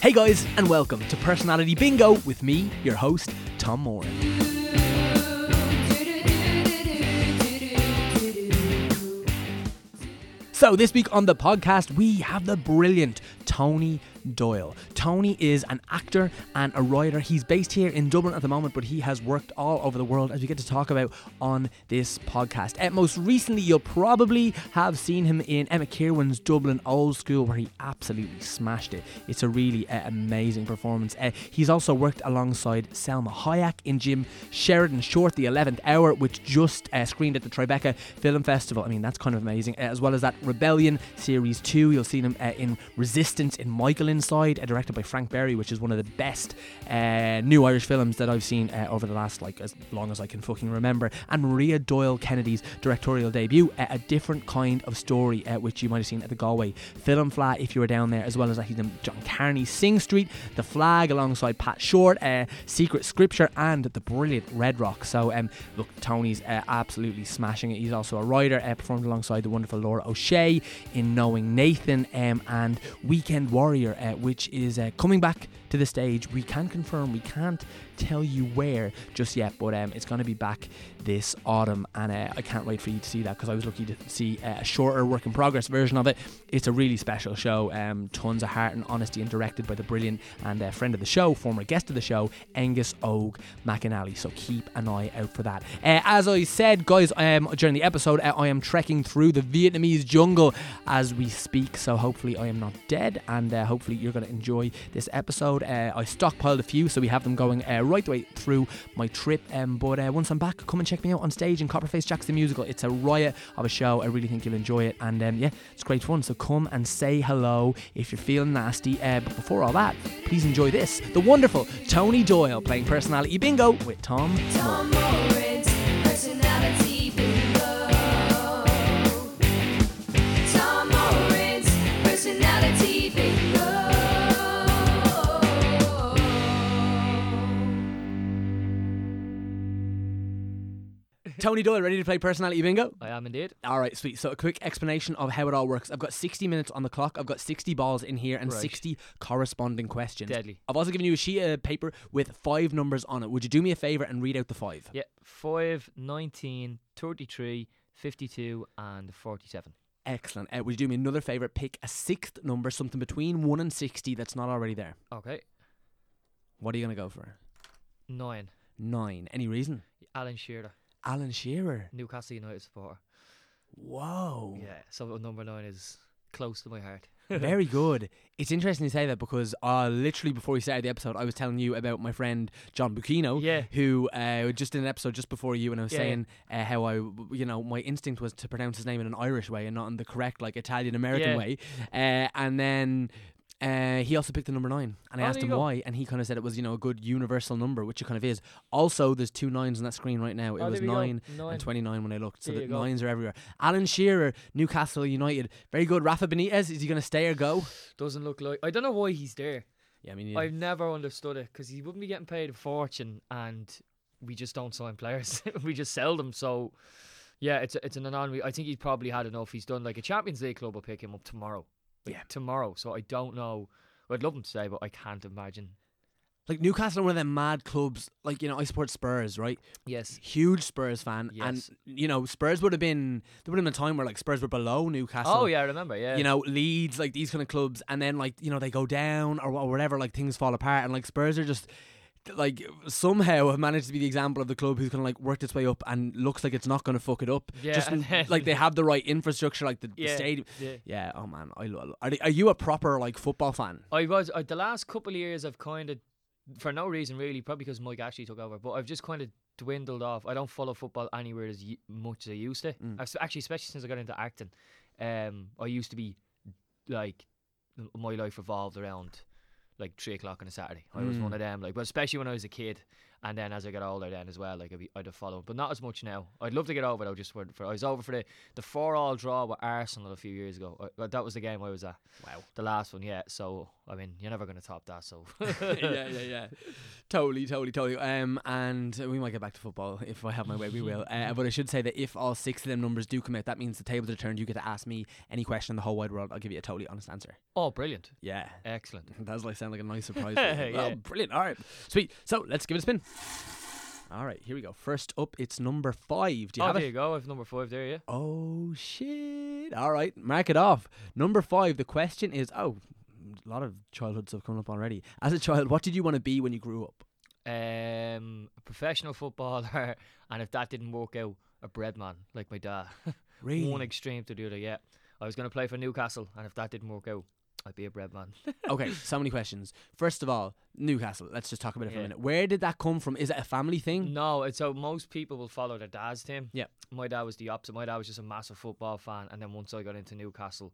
Hey guys, and welcome to Personality Bingo with me, your host, Tom Moore. So, this week on the podcast, we have the brilliant Tony Doyle. Tony is an actor and a writer. He's based here in Dublin at the moment, but he has worked all over the world, as we get to talk about on this podcast. Uh, most recently, you'll probably have seen him in Emmet Kirwan's Dublin Old School, where he absolutely smashed it. It's a really uh, amazing performance. Uh, he's also worked alongside Salma Hayek in Jim Sheridan's short, The 11th Hour, which just uh, screened at the Tribeca Film Festival. I mean, that's kind of amazing. Uh, as well as that Rebellion Series 2, you'll see him uh, in Resistance in Michael Inside, uh, directed by Frank Berry, which is one of the best uh, new Irish films that I've seen uh, over the last like as long as I can fucking remember. And Maria Doyle Kennedy's directorial debut, uh, a different kind of story, uh, which you might have seen at the Galway Film Fleadh if you were down there, as well as he's in John Carney Sing Street, The Flag, alongside Pat Short, uh, Secret Scripture, and the brilliant Red Rock. So um, look, Tony's uh, absolutely smashing it. He's also a writer, performed alongside the wonderful Laura O'Shea in Knowing Nathan um, and Weekend Warrior, which is uh, coming back to the stage. We can confirm, we can't tell you where just yet, but um, it's going to be back this autumn, and uh, I can't wait for you to see that because I was lucky to see uh, a shorter work in progress version of it. It's a really special show, um, tons of heart and honesty, and directed by the brilliant and uh, friend of the show, former guest of the show, Aonghus Óg McAnally. So keep an eye out for that. Uh, as I said, guys, um, during the episode, uh, I am trekking through the Vietnamese jungle as we speak, so hopefully I am not dead, and uh, hopefully you're going to enjoy this episode. Uh, I stockpiled a few, so we have them going uh, right the way through my trip. Um, but uh, once I'm back, come and check me out on stage in Copperface Jacks the Musical. It's a riot of a show. I really think you'll enjoy it. And um, yeah, it's great fun. So come and say hello if you're feeling nasty. Uh, but before all that, please enjoy this the wonderful Tony Doyle playing Personality Bingo with Tom. Tom personality bingo. Tony Doyle, ready to play Personality Bingo? I am indeed. All right, sweet. So a quick explanation of how it all works. I've got 60 minutes on the clock. I've got 60 balls in here and Right. 60 corresponding questions. Deadly. I've also given you a sheet of paper with five numbers on it. Would you do me a favor and read out the five? Yeah, 5, 19, 33, 52, and 47. Excellent. Uh, would you do me another favor? Pick a sixth number, something between 1 and 60 that's not already there. Okay. What are you going to go for? 9. Nine. Any reason? Alan Shearer, Alan Shearer. Newcastle United supporter. Whoa. Yeah, so number 9 is close to my heart. Very good. It's interesting you say that because uh, literally before we started the episode, I was telling you about my friend John Bucchino, Yeah. who uh, just in an episode just before you, and I was Yeah, yeah. saying uh, how I, you know, my instinct was to pronounce his name in an Irish way and not in the correct like Italian American Yeah. way, uh, and then. Uh, he also picked the number nine, and I Oh, asked him go. why, and he kind of said it was, you know, a good universal number, which it kind of is. Also, there's two nines on that screen right now. It Oh, was there we go. nine Nine. and 29 when I looked, so There the you go. nines are everywhere. Alan Shearer, Newcastle United, very good. Rafa Benitez, is he going to stay or go? Doesn't look like. I don't know why he's there. Yeah, I mean, I've never understood it because he wouldn't be getting paid a fortune and we just don't sign players. we just sell them. So, yeah, it's a, it's an anomaly. I think he's probably had enough. He's done like a Champions League club will pick him up tomorrow. Like, Yeah. Tomorrow. So I don't know. I'd love him to stay, but I can't imagine. like Newcastle are one of them mad clubs. Like you know, I support Spurs, right? Yes. Huge Spurs fan, Yes. and you know, Spurs would have been there would have been a time where like Spurs were below Newcastle. Oh yeah, I remember. Yeah. You know, Leeds, like these kind of clubs, and then like you know they go down or, or whatever, like things fall apart, and like Spurs are just like somehow have managed to be the example of the club who's kind of like worked its way up and looks like it's not going to fuck it up. Yeah, just then- like they have the right infrastructure, like the, the Yeah, stadium. yeah. Yeah. Oh man, I lo- are, are you a proper like football fan? I was uh, the last couple of years. I've kind of, for no reason really, probably because Mike Ashley took over, but I've just kind of dwindled off. I don't follow football anywhere as y- much as I used to. Mm. I've Actually, especially since I got into acting, um, I used to be like my life revolved around like three o'clock on a Saturday. I was Mm. one of them. Like, but especially when I was a kid, And then as I got older, then as well, like I'd, be, I'd have followed, but not as much now. I'd love to get over though. Just for, for I was over for the the four all draw with Arsenal a few years ago. I, that was the game I was at. Wow. The last one, yeah. So I mean, you're never going to top that. So yeah, yeah, yeah. Totally, totally, totally. Um, and we might get back to football if I have my way. We will. Uh, but I should say that if all six of them numbers do come out, that means the tables are turned. You get to ask me any question in the whole wide world. I'll give you a totally honest answer. oh, brilliant, Yeah. excellent. Does like sound like a nice surprise. Well, brilliant. All right, sweet. So let's give it a spin. All right, here we go. First up, it's number five. Do you oh, have there it? you go. I've number five there. Yeah. Oh shit! All right, mark it off. Number five. The question is: Oh, a lot of childhood stuff coming up already. As a child, what did you want to be when you grew up? Um, a professional footballer, and if that didn't work out, a bread man like my dad. Really? One extreme to the other. Yeah, I was going to play for Newcastle, and if that didn't work out, I'd be a bread man. okay, so many questions. First of all, Newcastle. Let's just talk about it for a minute. Where did that come from? Is it a family thing? No, it's so most people will follow their dad's team. Yeah. My dad was the opposite. My dad was just a massive football fan, and then once I got into Newcastle,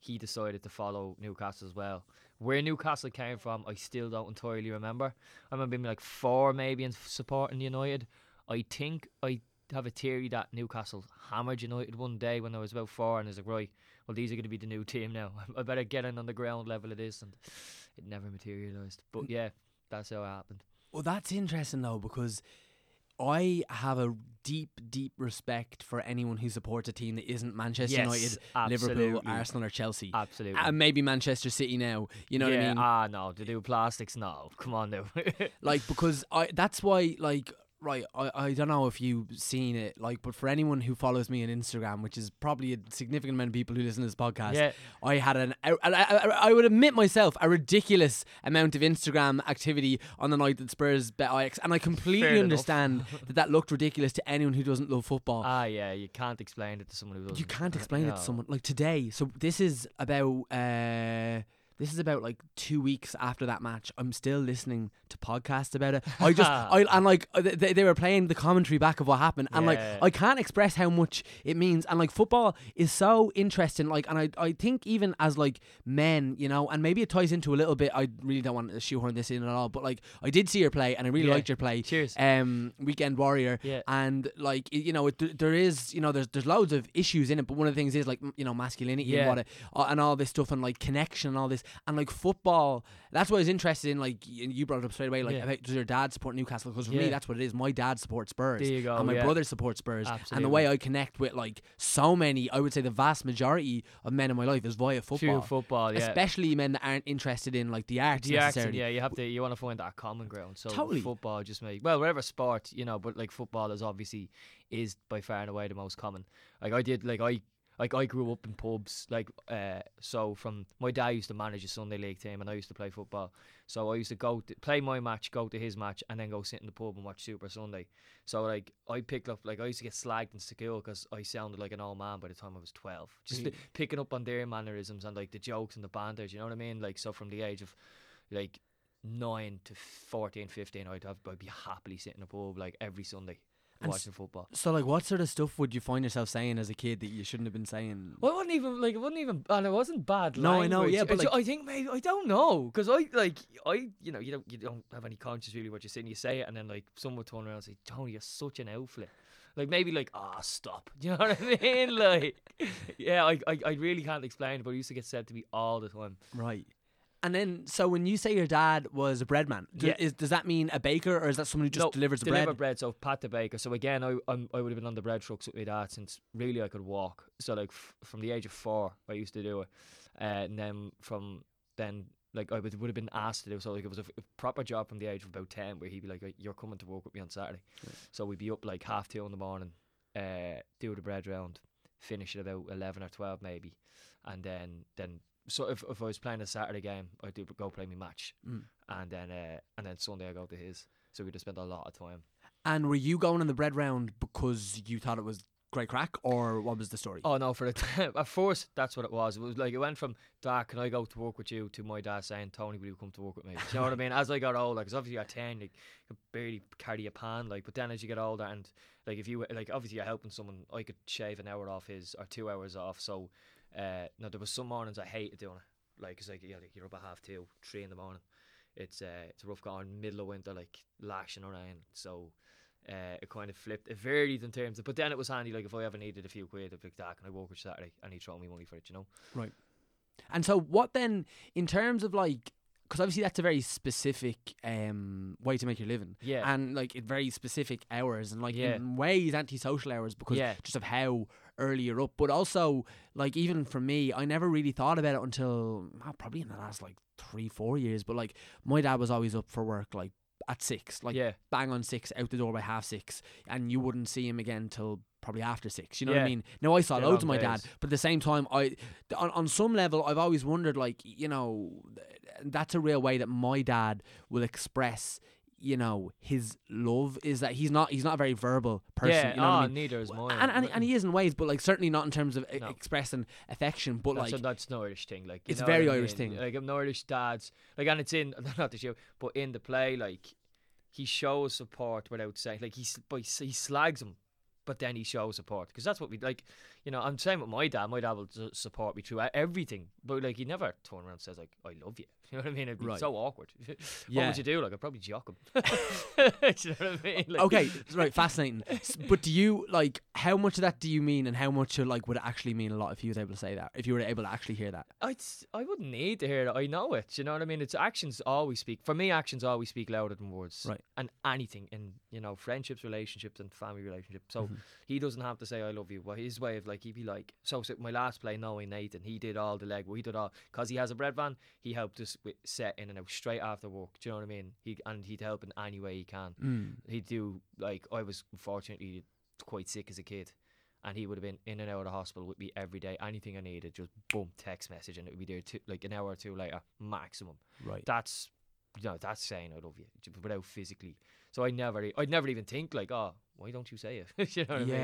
he decided to follow Newcastle as well. Where Newcastle came from, I still don't entirely remember. I remember being like four maybe and supporting United. I think I have a theory that Newcastle hammered United one day when I was about four, and I was like, right, well these are going to be the new team now. I better get in on the ground level of this, and it never materialised. But yeah, that's how it happened. Well, that's interesting though because I have a deep, deep respect for anyone who supports a team that isn't Manchester Yes, United, Liverpool. Arsenal, or Chelsea. Absolutely. And maybe Manchester City now. You know yeah, what I mean? Ah, no, to do plastics, no. Come on now. like because I that's why like right I, I don't know if you've seen it like but for anyone who follows me on Instagram which is probably a significant amount of people who listen to this podcast Yeah. I had an I, I, I- would admit myself a ridiculous amount of Instagram activity on the night that Spurs bet Ajax and I completely Fair understand that that looked ridiculous to anyone who doesn't love football ah, yeah, you can't explain it to someone who doesn't. you can't explain it to someone like today. So this is about uh this is about like two weeks after that match. I'm still listening to podcasts about it. I just I and like they, they were playing the commentary back of what happened, and like I can't express how much it means. And like football is so interesting. Like, and I I think even as like men, you know, and maybe it ties into a little bit. I really don't want to shoehorn this in at all, but like I did see your play, and I really Yeah. liked your play. Cheers. Um, Weekend Warrior Yeah. and like you know it, there is you know there's there's loads of issues in it but one of the things is like you know masculinity and what it, and all this stuff and like connection and all this and like football that's what I was interested in like you brought it up straight away like Yeah. about, does your dad support Newcastle because for me that's what it is my dad supports Spurs There you go, and my yeah. brother supports Spurs and the way I connect with like so many I would say the vast majority of men in my life is via football football, yeah. especially men that aren't interested in like the arts the necessarily yeah, you have to, you want to find that common ground. So Totally. football just make well, whatever sport, you know, but like football is obviously is by far and away the most common. Like I did, like I. Like I grew up in pubs, like uh, so. From my dad used to manage a Sunday league team, and I used to play football. So I used to go to play my match, go to his match, and then go sit in the pub and watch Super Sunday. So like I picked up, like I used to get slagged in school because I sounded like an old man by the time I was twelve. Just Really? picking up on their mannerisms and like the jokes and the banter. You know what I mean? Like so, from the age of like nine to 14, 15, I'd have I'd be happily sitting in a pub like every Sunday And s- watching football. so like what sort of stuff would you find yourself saying as a kid that you shouldn't have been saying Well, it wasn't even like it wasn't even, and it wasn't bad. No, I know, yeah, but, like- I think maybe I don't know because I like I you know you don't you don't have any conscience really what you're saying. You say it and then like someone would turn around and say, "Tony, you're such an outfit." Like maybe like ah stop. Do you know what I mean? like yeah, I, I I really can't explain it, but it used to get said to me all the time. Right. And then, so when you say your dad was a bread man, do, Yeah. is, does that mean a baker or is that someone who just No, delivers the deliver bread? bread. So Pat the baker. So again, I I'm, I would have been on the bread trucks with my dad since really I could walk. So like f- from the age of four, I used to do it, uh, and then from then like I would, would have been asked to do. So like it was a, proper job from the age of about ten, where he'd be like, "You're coming to work with me on Saturday." So we'd be up like half two in the morning, uh, do the bread round, finish at about eleven or twelve maybe, and then then. So if, if I was playing a Saturday game, I'd do go play my match, Mm. and then uh, and then Sunday I go to his. So we'd have spent a lot of time. And were you going in the bread round because you thought it was great crack or what was the story? Oh no! For the at first, that's what it was. It was like it went from Dad, can I go to work with you to my dad saying, Tony, will you come to work with me? Do you know what I mean? As I got older, because obviously at ten, you could barely carry a pan. Like, but then as you get older, and like if you like, obviously you're helping someone, I could shave an hour off his or two hours off. So, uh, no, there was some mornings I hated doing it. Like, it's like, yeah, like you're up at half two, three in the morning. it's uh, it's a rough going middle of winter, like lashing around. So uh, it kind of flipped. It varied in terms of, but then it was handy. Like if I ever needed a few quid, I'd be like, "Dad, can I work with Saturday?" And he'd throw me money for it, you know. Right? And so, what then, in terms of like, because obviously that's a very specific um, way to make your living, Yeah. and like it very specific hours, and like Yeah. in ways antisocial hours because Yeah. just of how early you're up. But also, like even for me, I never really thought about it until oh, probably in the last like three, four years. But like my dad was always up for work like at six, like yeah, bang on six, out the door by half six, and you wouldn't see him again till probably after six. You know what I mean? Now I saw Yeah, loads of my dad, but at the same time, I on on some level I've always wondered, like you know, that's a real way that my dad will express. You know his love is that he's not he's not a very verbal person. yeah. you know what oh, I ah, mean? neither is mine. And, and, and he is in ways, but like certainly not in terms of e- No. expressing affection. But that's, like a, that's an Irish thing. Like you It's know very I Irish mean? thing. Like an Irish dad's like, and it's in not the show, but in the play, like he shows support without saying, like he but he slags him, but then he shows support because that's what we like. You know, I'm saying with my dad. My dad will support me through everything, but like he never turn around and says like, "I love you." You know what I mean? It'd be Right. so awkward. what Yeah. would you do? Like I'd probably jock him. do you know what I mean? Like, okay, right, fascinating. But do you like how much of that do you mean, and how much of, like would it actually mean a lot if he was able to say that? If you were able to actually hear that? I'd, I wouldn't need to hear it. I know it. You know what I mean? It's actions always speak. For me, actions always speak louder than words. Right. And anything in, you know, friendships, relationships, and family relationships. So Mhm. he doesn't have to say, I love you. But his way of, like, he'd be like, so, so my last play, knowing Nathan, he did all the leg, he did all, because he has a bread van, he helped us with set in and out straight after work. Do you know what I mean? He And he'd help in any way he can. Mm. He'd do, like, I was unfortunately quite sick as a kid. And he would have been in and out of the hospital with me every day. Anything I needed, just boom, text message, and it would be there two, like an hour or two later, maximum. Right. That's, you know, that's saying I love you without physically. So I never, I'd never even think like, oh, why don't you say it? you know what I mean?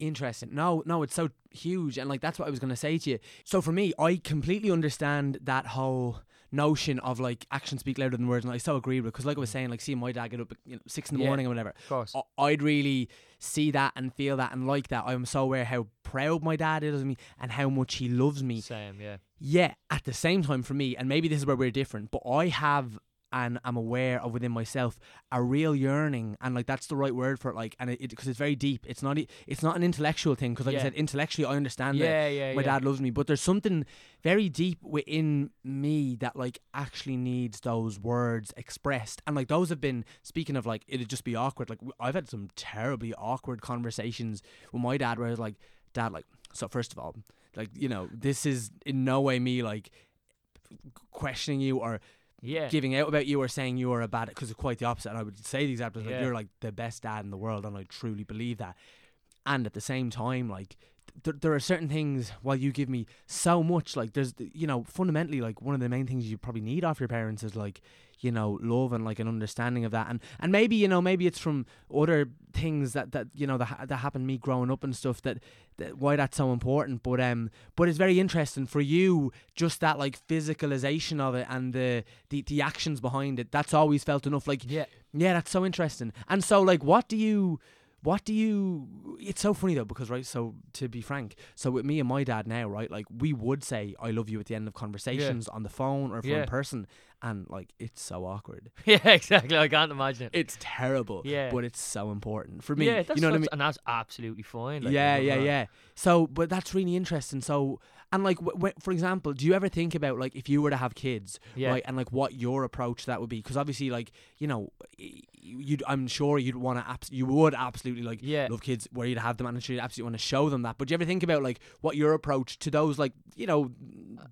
Interesting. No, no, it's so huge, and like that's what I was gonna say to you. So for me, I completely understand that whole notion of like actions speak louder than words, and I so agree with because, like I was saying, like seeing my dad get up at you know, six in the Yeah. morning or whatever, Of course. I- I'd really see that and feel that and like that. I'm so aware how proud my dad is of me and how much he loves me. Same, yeah. Yeah, at the same time for me, and maybe this is where we're different, but I have and I'm aware of within myself a real yearning, and like that's the right word for it. Like, and it because it's very deep. It's not it's not an intellectual thing because, like I said, intellectually I understand that Yeah, yeah, my yeah. dad loves me, but there's something very deep within me that like actually needs those words expressed, and like those have been speaking of like it'd just be awkward. Like I've had some terribly awkward conversations with my dad where I was like, Dad, like, so first of all, like you know, this is in no way me like questioning you or Yeah. giving out about you or saying you are a bad because it's quite the opposite. And I would say the exact opposite. Like, Yeah. you're like the best dad in the world, and I truly believe that. And at the same time, like th- there are certain things while you give me so much, like there's you know fundamentally like one of the main things you probably need off your parents is like you know love and like an understanding of that. And and maybe you know maybe it's from other things that that you know that, that happened to me growing up and stuff that, that why that's so important. But um but it's very interesting for you just that like physicalization of it and the the, the actions behind it that's always felt enough. Like Yeah. yeah that's so interesting. And so like what do you what do you it's so funny though because right so to be frank so with me and my dad now right like we would say i love you at the end of conversations on the phone or if we're in person and like it's so awkward Yeah, exactly. I can't imagine it. it's terrible Yeah. but it's so important for me yeah, that's you know what i mean and that's absolutely fine. Like, yeah, yeah, yeah. So, but that's really interesting. So, and like, w- w- for example, do you ever think about like if you were to have kids, Yeah. right, and like what your approach to that would be? Because obviously, like, you know, you I'm sure you'd want to, abs- you would absolutely like Yeah. love kids where you'd have them, and you'd absolutely want to show them that. But do you ever think about like what your approach to those, like, you know,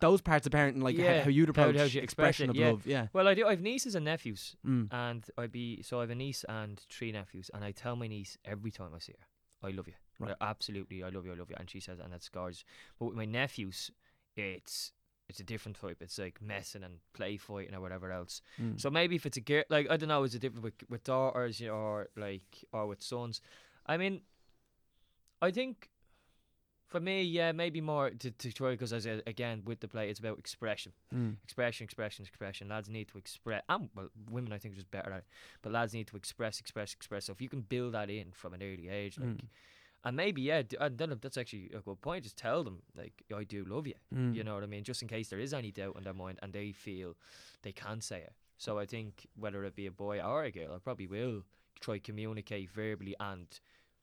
those parts of parenting, like Yeah, how, how you'd approach how you expression of yeah. love? Yeah. Well, I do. I have nieces and nephews, Mm. and I'd be so I have a niece and three nephews, and I tell my niece every time I see her, I love you. Right. I- absolutely, I love you, I love you, and she says, and that's scars. But with my nephews, it's it's a different type. It's like messing and play fighting or whatever else. Mm. So maybe if it's a girl, like I don't know, is it different with with daughters you know, or like or with sons? I mean, I think for me, yeah, maybe more to, to try because as a, again with the play, it's about expression, Mm. expression, expression, expression. Lads need to express. And well, women I think are just better at it, but lads need to express, express, express. So if you can build that in from an early age, like, Mm. And maybe yeah, then that's actually a good point. Just tell them like I do love you. Mm. You know what I mean? Just in case there is any doubt in their mind and they feel they can say it. So I think whether it be a boy or a girl, I probably will try communicate verbally and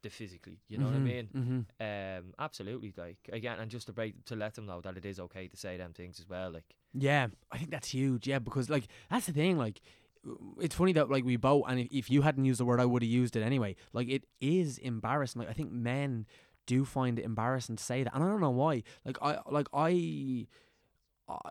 the physically. You know what I mean? Mm-hmm. Um, absolutely. Like again, and just to break to let them know that it is okay to say them things as well. Like Yeah, I think that's huge. Yeah, because like that's the thing. Like, it's funny that like we both, and if, if you hadn't used the word, I would have used it anyway. Like, it is embarrassing. Like, I think men do find it embarrassing to say that, and I don't know why. Like, I like I. I-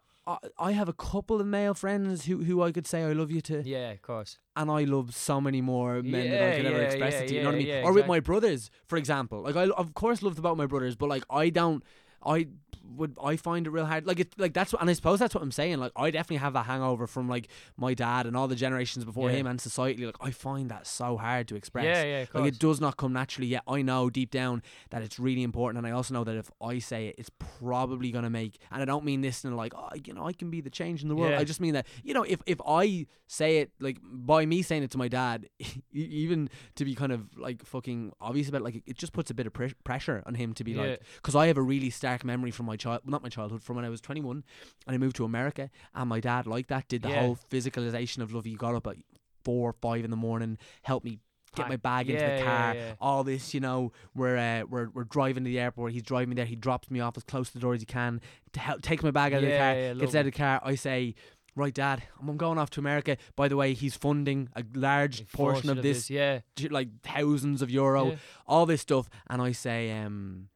I, have a couple of male friends who, who I could say I love you to, yeah, of course. and I love so many more men than I Yeah, ever express yeah, it to. You know what I mean? yeah, or with my brothers, for example. Like I of course loved about my brothers, but like I don't. I would I find it real hard. Like it like that's what, and I suppose that's what I'm saying. Like I definitely have a hangover from like my dad and all the generations before Yeah. him and society. Like I find that so hard to express. Yeah, yeah, Like it does not come naturally. Yet I know deep down that it's really important, and I also know that if I say it, it's probably gonna make. And I don't mean this in like, oh, you know, I can be the change in the world. Yeah. I just mean that you know, if if I say it like by me saying it to my dad, even to be kind of like fucking obvious about, it, like it, just puts a bit of pre- pressure on him to be like, because I have a really stark memory from my child, not my childhood, from when I was 21 and I moved to America, and my dad like that did the Yeah. whole physicalization of love. You got up at four or five in the morning, helped me get my bag into the car. yeah. All this, you know, we're uh, we're we're driving to the airport. He's driving me there. He drops me off as close to the door as he can to help take my bag out of the car. yeah, gets out of the car. I say. Right, Dad. I'm going off to America. By the way, he's funding a large A portion of this, yeah. like thousands of euro, Yeah. all this stuff. And I say, um,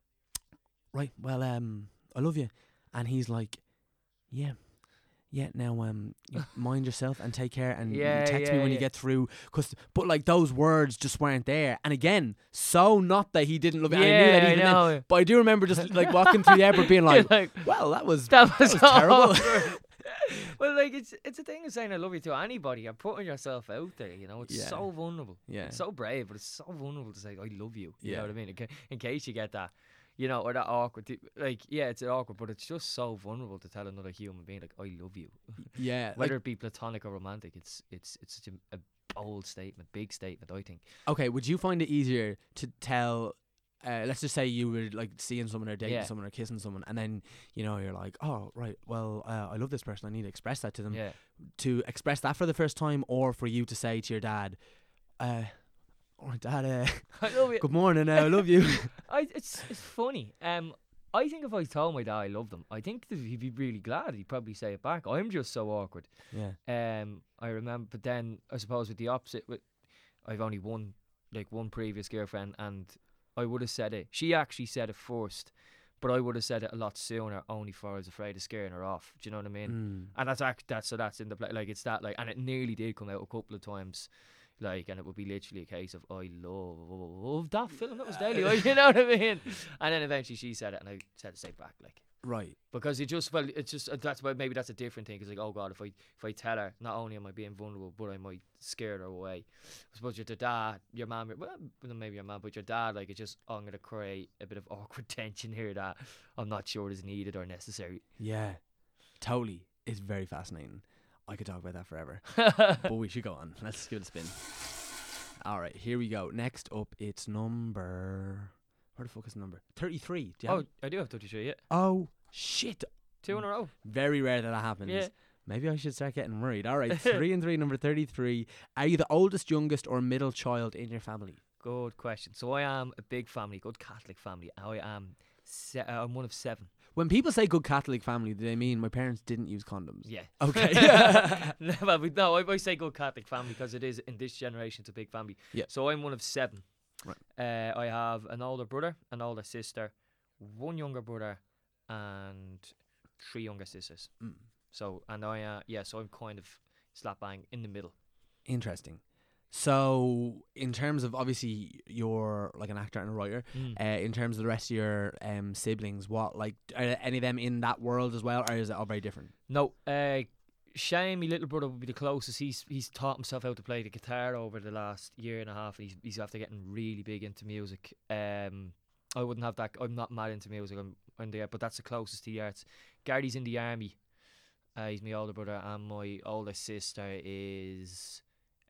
right, well, um, I love you. And he's like, yeah, yeah. Now, um, you mind yourself and take care, and Yeah, text me yeah, when you get through. Cause, but like those words just weren't there. And again, so not that he didn't love it. I knew that Yeah, I even then, know. but I do remember just like walking through the airport, being like, Like, well, that was that was, was terrible. well, like it's it's a thing of saying I love you to anybody. You're putting yourself out there. You know, it's Yeah. so vulnerable. yeah, It's so brave, but it's so vulnerable to say I love you. You Yeah. know what I mean? In, ca- in case you get that, you know, or that awkward. Like, yeah, it's awkward, but it's just so vulnerable to tell another human being like I love you. yeah. Whether Like, it be platonic or romantic, it's it's it's such a, a bold statement, big statement. I think. okay, would you find it easier to tell? Uh, let's just say you were like seeing someone or dating Yeah. someone or kissing someone, and then you know you're like, oh right, well uh, I love this person. I need to express that to them. Yeah. To express that for the first time, or for you to say to your dad, uh, "Oh, dad, uh, I love you. good morning, uh, I love you." I, it's it's funny. Um, I think if I told my dad I loved him, I think that he'd be really glad. He'd probably say it back. I'm just so awkward. yeah, Um, I remember, but then I suppose with the opposite, with I've only one like one previous girlfriend, and I would have said it. She actually said it first, but I would have said it a lot sooner, only for I was afraid of scaring her off. Do you know what I mean? Mm. And that's act that's so that's in the play. Like it's that like, and it nearly did come out a couple of times. Like, and it would be literally a case of I love that film. That was daily. you know what I mean? And then eventually she said it, and I said the same back. Like, right. because it just well it's just uh, that's why maybe that's a different thing because like oh god if I if I tell her not only am I being vulnerable but I might scare her away I suppose your dad your mum well well, maybe your mom, but your dad like it's just I'm gonna create a bit of awkward tension here that I'm not sure is needed or necessary Yeah, totally. It's very fascinating. I could talk about that forever, but we should go on. Let's give it a spin. All right, here we go. Next up, it's number. Where the fuck is the number? Thirty-three. Do you have oh it? I do have 33 yeah oh shit! two in a row Very rare that that happens. yeah Maybe I should start getting worried. All right, three and three, number thirty-three. Are you the oldest, youngest, or middle child in your family? good question so I am a big family good Catholic family I am se- uh, I'm one of seven When people say good Catholic family, do they mean my parents didn't use condoms? yeah Okay. no, well, we- no, I, I say good Catholic family because it is in this generation it's a big family. Yeah. So I'm one of seven. Right. Uh, I have an older brother, an older sister, one younger brother, and three younger sisters. Mm. So and I uh, yeah, so I'm kind of slap bang in the middle. Interesting. So, in terms of obviously you're like an actor and a writer, uh, in terms of the rest of your um, siblings, what like are any of them in that world as well, or is it all very different? No, uh, Shane, my little brother, would be the closest. He's he's taught himself how to play the guitar over the last year and a half. He's he's after getting really big into music. Um, I wouldn't have that. I'm not mad into music. I'm in there, but that's the closest to the arts. Gary's in the army. Uh, he's my older brother, and my older sister is.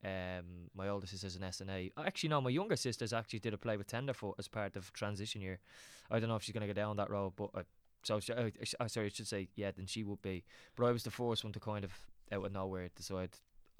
Um, my older sister's an SNA. Actually, no, my younger sister's actually did a play with Tenderfoot as part of transition year. I don't know if she's gonna go down that road, but uh, so she, uh, uh, sorry, I should say yeah. Then she would be. But I was the first one to kind of out of nowhere decide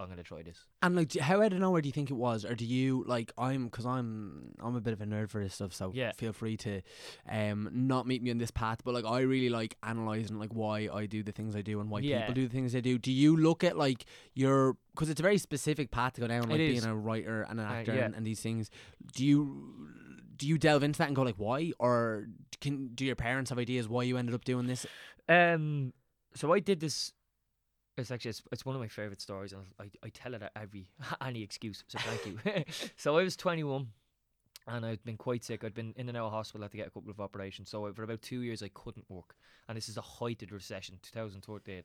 I'm gonna try this. And like, do- how out of nowhere do you think it was, or do you like? I'm because I'm I'm a bit of a nerd for this stuff, so Yeah. feel free to um not meet me on this path. But like, I really like analyzing like why I do the things I do and why Yeah. people do the things they do. Do you look at like your because it's a very specific path to go down, like being a writer and an Uh, actor yeah. and, and these things. Do you do you delve into that and go like why, or can do your parents have ideas why you ended up doing this? Um, so I did this. It's actually it's, it's one of my favorite stories, and I, I tell it at every any excuse. So thank you. so I was 21, and I'd been quite sick. I'd been in and out of hospital, had to get a couple of operations. So for about two years, I couldn't work, and this is the height of the recession, 2013,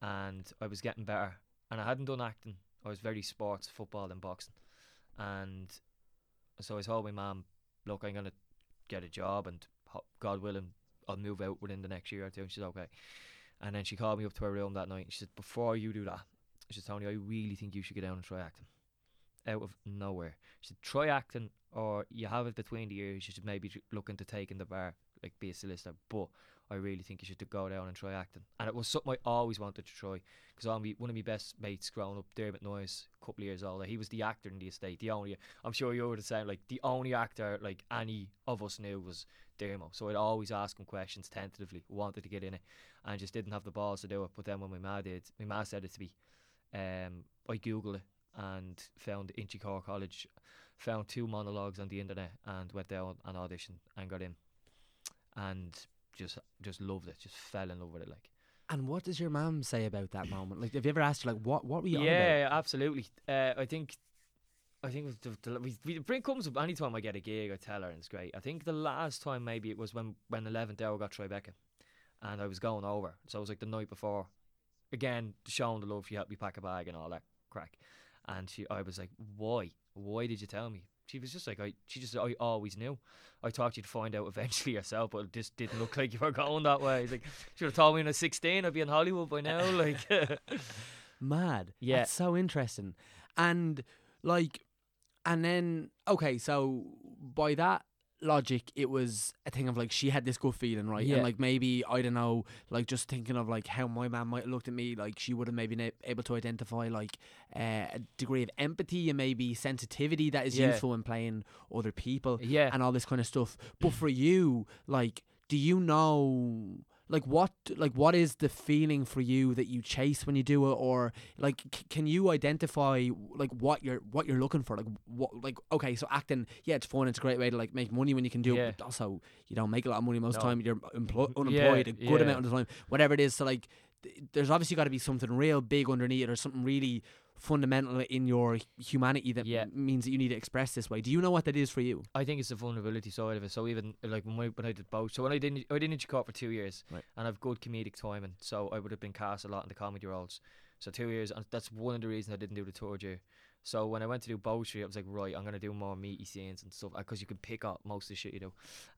and I was getting better, and I hadn't done acting. I was very sports, football, and boxing, and so I told my mum, "Look, I'm gonna get a job, and God willing, I'll move out within the next year or two. And she's okay. And then she called me up to her room that night. And she said, Before you do that, she said, Tony, I really think you should get down and try acting. Out of nowhere. She said, Try acting, or you have it between the ears. You should maybe look into taking the bar, like be a solicitor. But I really think you should go down and try acting. And it was something I always wanted to try. Because one of my best mates growing up, Dermot Noyes, a couple of years older, he was the actor in the estate. The only, I'm sure you were the same, like the only actor like any of us knew was Dermo. So I'd always ask him questions tentatively, wanted to get in it, and just didn't have the balls to do it. But then when my ma did, my ma said it to me, um, I googled it and found Inchicore College, found two monologues on the internet, and went down and auditioned and got in, and just just loved it, just fell in love with it. Like And what does your mum say about that moment? Like, have you ever asked her like what what were you on yeah, absolutely. Uh, I think. I think the, the, we, we, it comes up any time I get a gig, I tell her, and it's great. I think the last time maybe it was when when Eleventh Hour got Tribeca, and I was going over. So it was like the night before. Again, showing the love, she helped me pack a bag and all that crack. And she, I was like, "Why? Why did you tell me?" She was just like, "I." She just, I always knew. I thought you'd find out eventually yourself, but it just didn't look like you were going that way. Like, should have told me when I was sixteen, I'd be in Hollywood by now. Like, Mad. Yeah. That's so interesting. And like and then okay, so by that logic it was a thing of like she had this good feeling, right? Yeah. And like maybe I don't know, like just thinking of like how my mum might have looked at me, like she would have maybe been able to identify like uh, a degree of empathy and maybe sensitivity that is Yeah. useful in playing other people yeah, and all this kind of stuff. But for you, like, do you know, like, what, like, what is the feeling for you that you chase when you do it, or like, c- can you identify like what you're what you're looking for? Like, what, like, okay, so acting, yeah, it's fun, it's a great way to like make money when you can do Yeah. it, but also you don't make a lot of money most of the No. time. You're emplo- Yeah, unemployed a good yeah. amount of the time, whatever it is. So like, th- there's obviously got to be something real big underneath it, or something really fundamental in your humanity that Yeah. means that you need to express this way. Do you know what that is for you? I think it's the vulnerability side of it. So even like when, I when I did both, so when I didn't, I did Inchicore for two years, Right. and I've good comedic timing, so I would have been cast a lot in the comedy roles. So two years, and that's one of the reasons I didn't do the tour year. So when I went to do Bowstreet, I was like, right, I'm gonna do more meaty scenes and stuff because you can pick up most of the shit you do,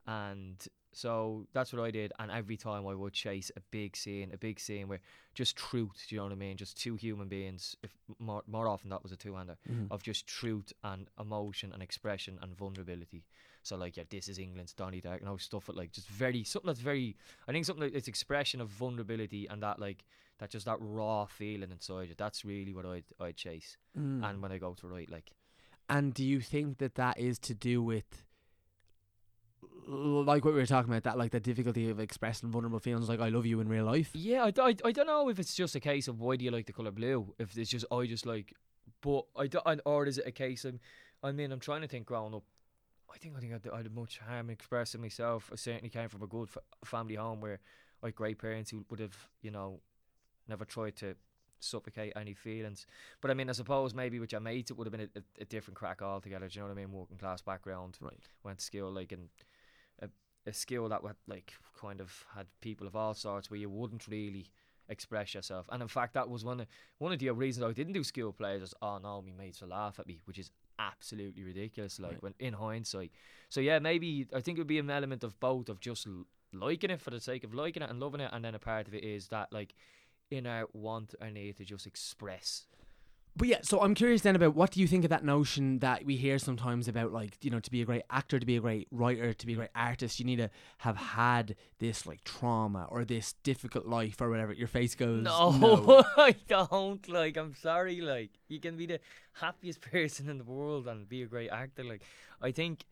and so that's what I did. And every time I would chase a big scene, a big scene where just truth, do you know what I mean? Just two human beings. If more more often that was a two hander mm-hmm. of just truth and emotion and expression and vulnerability. So like yeah, this is England's Donny Dark, and know, stuff but like just very something that's very I think something that it's expression of vulnerability and that like that just that raw feeling inside you. That's really what I'd I'd chase. Mm. And when I go to write, like And do you think that that is to do with, like what we were talking about, that like the difficulty of expressing vulnerable feelings, like I love you in real life? Yeah, I I don't know if it's just a case of why do you like the color blue? If it's just I just like, but I don't, or is it a case of, I mean, I'm trying to think growing up. I think I think I d- I had much harm expressing myself. I certainly came from a good f- family home where I had great parents who would have, you know, never tried to suffocate any feelings. But I mean, I suppose maybe with your mates it would have been a, a, a different crack altogether. Do you know what I mean? Working class background, Right. Went to school like in a, a skill that would like kind of had people of all sorts where you wouldn't really express yourself. And in fact, that was one of one of the reasons I didn't do school plays. Was oh no, my mates will laugh at me, which is absolutely ridiculous. Like Right. when in hindsight, so yeah, maybe I think it would be an element of both of just liking it for the sake of liking it and loving it, and then a part of it is that like inner want or need to just express But yeah, so I'm curious then about what do you think of that notion that we hear sometimes about like you know to be a great actor, to be a great writer, to be a great artist, you need to have had this like trauma or this difficult life or whatever. Your face goes No, no. I don't. Like, I'm sorry. Like, you can be the happiest person in the world and be a great actor. Like, I think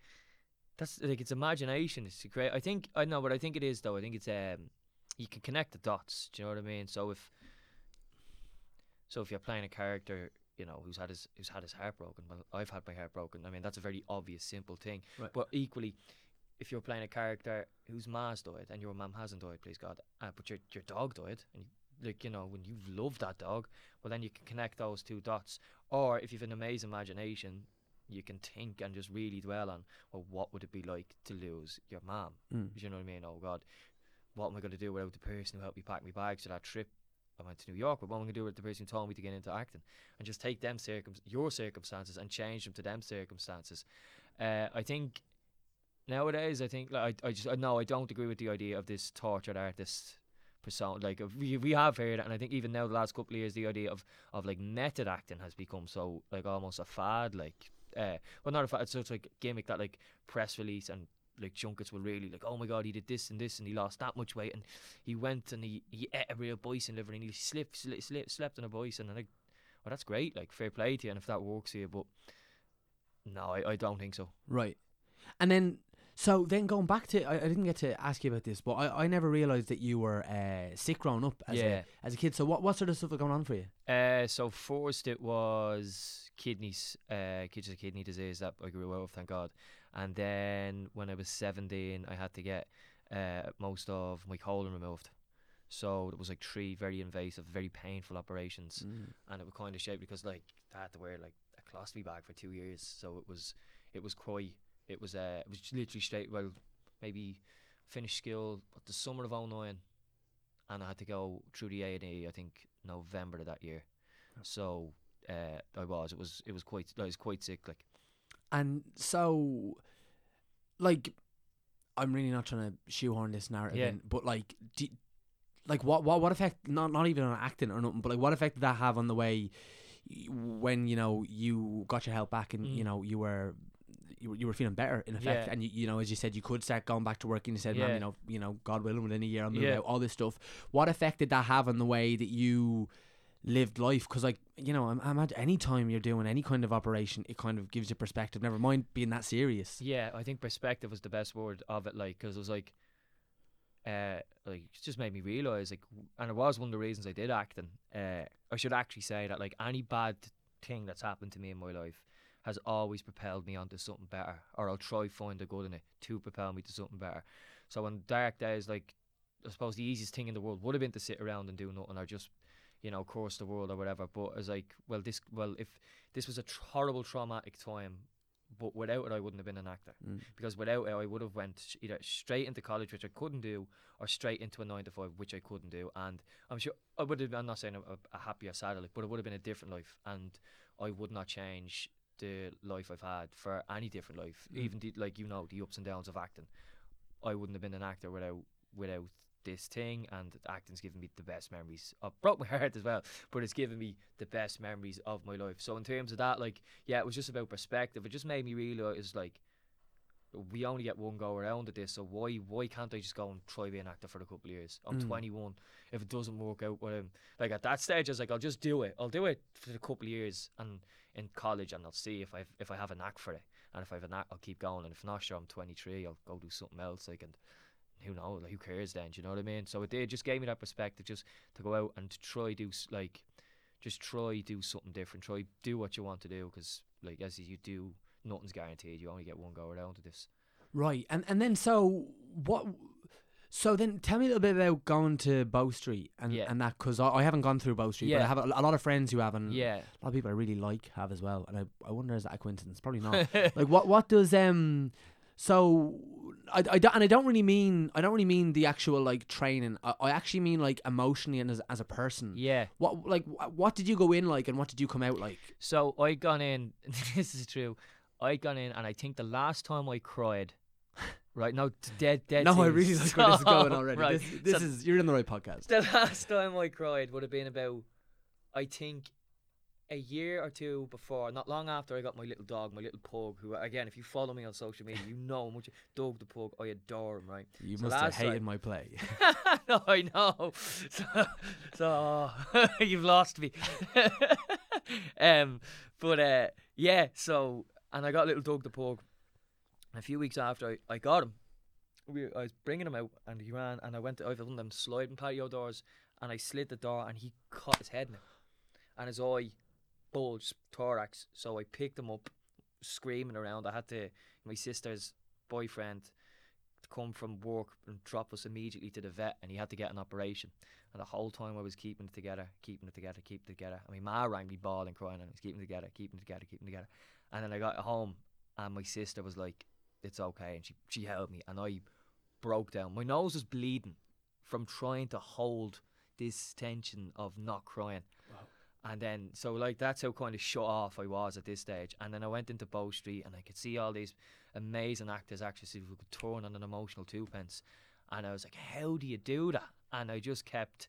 that's like it's imagination. It's great. I think I know, but I think it is though. I think it's um, you can connect the dots. Do you know what I mean? So if so, if you're playing a character, you know, who's had his who's had his heart broken, well, I've had my heart broken. I mean, that's a very obvious, simple thing. Right. But equally, if you're playing a character whose ma's died and your mum hasn't died, please God, uh, but your your dog died, and like you know, when you love that dog, well, then you can connect those two dots. Or if you've an amazing imagination, you can think and just really dwell on, well, what would it be like to lose your mom? Mm. You know what I mean? Oh God, what am I going to do without the person who helped me pack my bags for that trip? I went to New York, but what am I going to do with the person who told me to get into acting? And just take them circum your circumstances and change them to them circumstances. Uh, I think nowadays, I think like I, I just no, I don't agree with the idea of this tortured artist persona. Like uh, we we have heard and I think even now the last couple of years, the idea of of like method acting has become so like almost a fad. Like, uh, well, not a fad. It's such like gimmick that like press release and like junkets will really like, oh my god, he did this and this and he lost that much weight and he went and he, he ate a real bison liver and he slept slipped, slipped slept on a bison and like, well, that's great. Like, fair play to you, and if that works here, but no, I, I don't think so. Right. And then, so then going back to, I, I didn't get to ask you about this, but I, I never realised that you were uh, sick growing up as, Yeah. a, as a kid. So what, what sort of stuff was going on for you? Uh, so first it was kidneys, uh, kidney kidney disease that I grew out of, thank God. And then when I was seventeen, I had to get uh, most of my colon removed. So it was like three very invasive, very painful operations, and it was kind of shaped because like I had to wear like a colostomy bag for two years. So it was, it was quite, it was uh, it was literally straight. Well, maybe finished school at the summer of 09 and I had to go through the A and E. I think November of that year. So uh, I was. It was. It was quite. I was quite sick. Like And so, like, I'm really not trying to shoehorn this narrative Yeah. in, but like, do, like what what what effect? Not not even on acting or nothing, but like, what effect did that have on the way when you know you got your health back and you Mm. know you were. You were, you were feeling better in effect, Yeah. and you, you know, as you said, you could start going back to work. And you said, "Man, Yeah. you know, you know, God willing, within a year, I'll move Yeah. out." All this stuff. What effect did that have on the way that you lived life? Because, like, you know, I'm, I'm at any time you're doing any kind of operation, it kind of gives you perspective. Never mind being that serious. yeah, I think perspective was the best word of it. Like because it was like, uh, like it just made me realize like, and it was one of the reasons I did acting. Uh, I should actually say that like any bad thing that's happened to me in my life has always propelled me onto something better, or I'll try find the good in it to propel me to something better. So on dark days, like I suppose the easiest thing in the world would have been to sit around and do nothing, or just you know course the world or whatever. But I was like, well, this, well, if this was a tr- horrible traumatic time, but without it, I wouldn't have been an actor Mm. because without it, I would have went either straight into college, which I couldn't do, or straight into a nine to five, which I couldn't do. And I'm sure I would have. I'm not saying a, a happier, sadder life, but it would have been a different life, and I would not change the life I've had for any different life, Mm. even the, like you know the ups and downs of acting. I wouldn't have been an actor without without this thing, and acting's given me the best memories. It broke my heart as well, but it's given me the best memories of my life. So in terms of that, like, yeah, it was just about perspective. It just made me realize, like, we only get one go around at this, so why why can't I just go and try being an actor for a couple of years? I'm Mm. 21. If it doesn't work out with him, like at that stage, I was like, I'll just do it. I'll do it for a couple of years and in college, and I'll see if I if I have a knack for it. And if I have a knack, I'll keep going. And if not, sure, I'm 23. I'll go do something else. Like, and who knows? Like, who cares then? Do you know what I mean? So it did just gave me that perspective, just to go out and to try do like, just try do something different. Try do what you want to do, because like as you do, nothing's guaranteed. You only get one go around to this. Right, and and then so what? So then, tell me a little bit about going to Bow Street and Yeah. and that because I, I haven't gone through Bow Street, but I have a, a lot of friends who have, and Yeah. a lot of people I really like have as well. And I, I wonder is that a coincidence? Probably not. like what what does um so I, I don't, and I don't really mean I don't really mean the actual like training. I, I actually mean like emotionally and as as a person. Yeah. What like what did you go in like and what did you come out like? So I gone in. this is true. I gone in, and I think the last time I cried, right? now, dead, dead. no, I serious. really like where this is going already. Right. This, this so is you're in the right podcast. the last time I cried would have been about, I think, a year or two before, not long after I got my little dog, my little pug, who again, if you follow me on social media, you know how much Doug the pug, I adore him, right? You So must have hated time- my play. no, I know. So, so you've lost me. um, but uh, yeah. So and I got little Doug the pug. And a few weeks after I, I got him, we, I was bringing him out, and he ran, and I went. To, I've one of them sliding patio doors, and I slid the door, and he cut his head in it, and his eye bulged thorax. So I picked him up, screaming around. I had to. My sister's boyfriend come from work and drop us immediately to the vet, and he had to get an operation. And the whole time I was keeping it together, keeping it together, keeping it together. I mean, Ma rang me bawling, crying, and I was keeping it together, keeping it together, keeping it together. And then I got home, and my sister was like, "It's okay," and she she held me, and I broke down. My nose was bleeding from trying to hold this tension of not crying. And then, so like that's how kind of shut off I was at this stage. And then I went into Bow Street and I could see all these amazing actors, actresses who could turn on an emotional twopence. And I was like, how do you do that? And I just kept,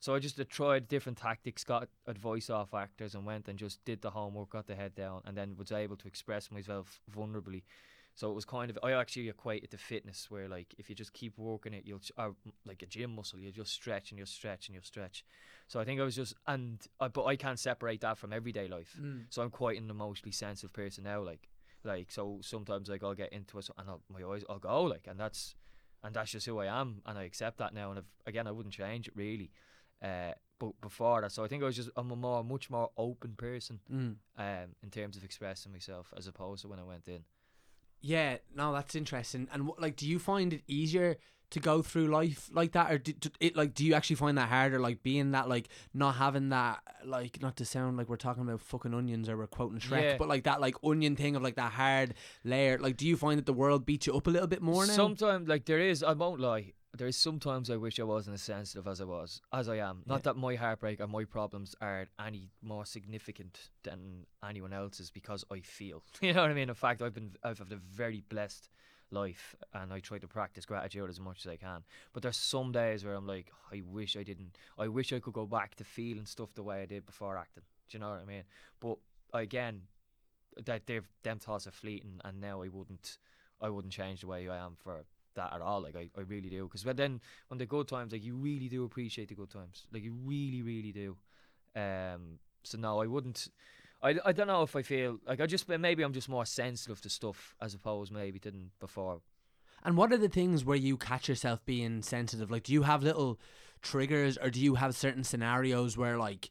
so I just tried different tactics, got advice off actors, and went and just did the homework, got the head down, and then was able to express myself vulnerably. So it was kind of I actually equate it to fitness, where like if you just keep working it, you'll or like a gym muscle, you just stretch and you stretch and you stretch. So I think I was just and I, but I can't separate that from everyday life. So I'm quite an emotionally sensitive person now, like like so sometimes like I'll get into it and I'll, my eyes I'll go like and that's and that's just who I am and I accept that now and if, again I wouldn't change it really. Uh, but before that, so I think I was just I'm a more much more open person Mm. um in terms of expressing myself as opposed to when I went in. Yeah, no, that's interesting. And what, like, do you find it easier to go through life like that, or do, do it like do you actually find that harder, like being that like not having that like not to sound like we're talking about fucking onions or we're quoting Shrek, Yeah. but like that like onion thing of like that hard layer. Like, do you find that the world beats you up a little bit more now? Sometimes, like there is, I won't lie. There is sometimes I wish I wasn't as sensitive as I was, as I am. Not that my heartbreak or my problems are any more significant than anyone else's because I feel. You know what I mean? In fact, I've been, I've had a very blessed life, and I try to practice gratitude as much as I can. But there's some days where I'm like, I wish I didn't. I wish I could go back to feeling stuff the way I did before acting. Do you know what I mean? But again, that they've them thoughts are fleeting, and now I wouldn't, I wouldn't change the way I am for that at all. Like I, I really do, because then when the good times, like you really do appreciate the good times, like you really, really do. Um, so no, I wouldn't. I, I don't know if I feel like I just maybe I'm just more sensitive to stuff as opposed maybe than before. And what are the things where you catch yourself being sensitive? Like, do you have little triggers, or do you have certain scenarios where like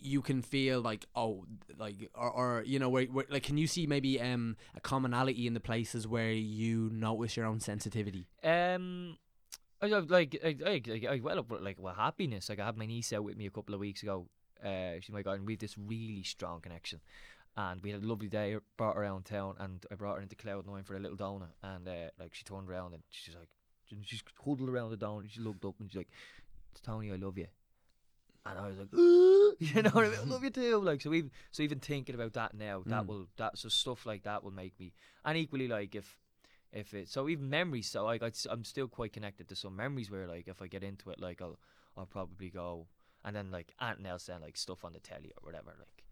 you can feel like oh, like or, or you know where, where like can you see maybe um a commonality in the places where you notice your own sensitivity? Um, I like I, I, I, I well like well happiness. Like I had my niece out with me a couple of weeks ago. Uh, she's my god, and we have this really strong connection. And we had a lovely day. Brought her around town, and I brought her into Cloud Nine for a little donut. And uh, like she turned around and she's like, she's huddled around the donut. And she looked up and she's like, "Tony, I love you." And I was like, you know what I mean? I love you too. Like so, even so, even thinking about that now, that Mm. will that so stuff like that will make me. And equally, like if if it so even memories. So like s- I'm still quite connected to some memories where like if I get into it, like I'll I'll probably go and then like Aunt else then like stuff on the telly or whatever. Like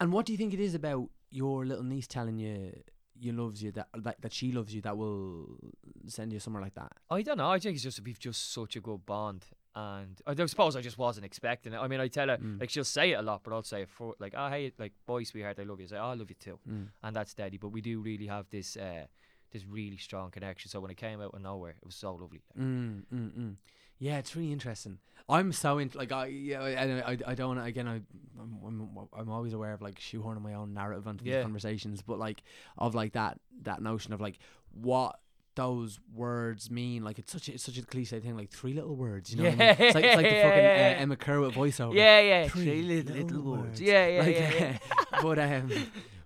And what do you think it is about your little niece telling you you loves you that that, that she loves you that will send you somewhere like that? I don't know. I think it's just we've just such a good bond. And I don't suppose I just wasn't expecting it. I mean, I tell her Mm. like she'll say it a lot, but I'll say it for like, "Oh hey, like boy, sweetheart, I love you." I say, "Oh, I love you too," Mm. and that's steady. But we do really have this uh, this really strong connection. So when it came out of nowhere, it was so lovely. Like, Mm, mm, mm. Yeah, it's really interesting. I'm so into like I yeah I I, I don't wanna, again I I'm, I'm I'm always aware of like shoehorning my own narrative onto Yeah. these conversations, but like of like that that notion of like what those words mean like it's such a, it's such a cliche thing like three little words you know what I mean? it's like it's like the fucking yeah, uh, Emmet Kirwan voiceover yeah, yeah, Three little, little little words. words. Yeah, yeah, like, yeah, yeah. but um,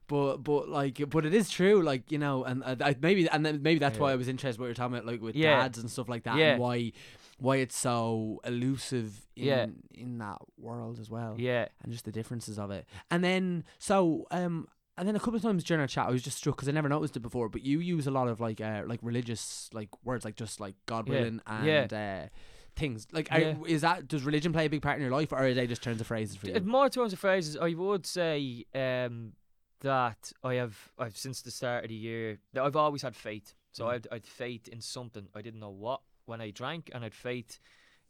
but but like, but it is true. Like you know, and uh, I, maybe and then maybe that's why I was interested. What you're talking about, like with Yeah. dads and stuff like that, Yeah. and why why it's so elusive in Yeah. in that world as well, yeah. and just the differences of it. And then so um. And then a couple of times during our chat, I was just struck because I never noticed it before. But you use a lot of like uh, like religious like words, like just like God willing Yeah. and uh, things? Like, are, Yeah. is that does religion play a big part in your life, or are they just turns of phrases for you? More terms of phrases, I would say um, that I have, I've since the start of the year, that I've always had faith. So Mm. I'd, I'd faith in something. I didn't know what when I drank, and I'd faith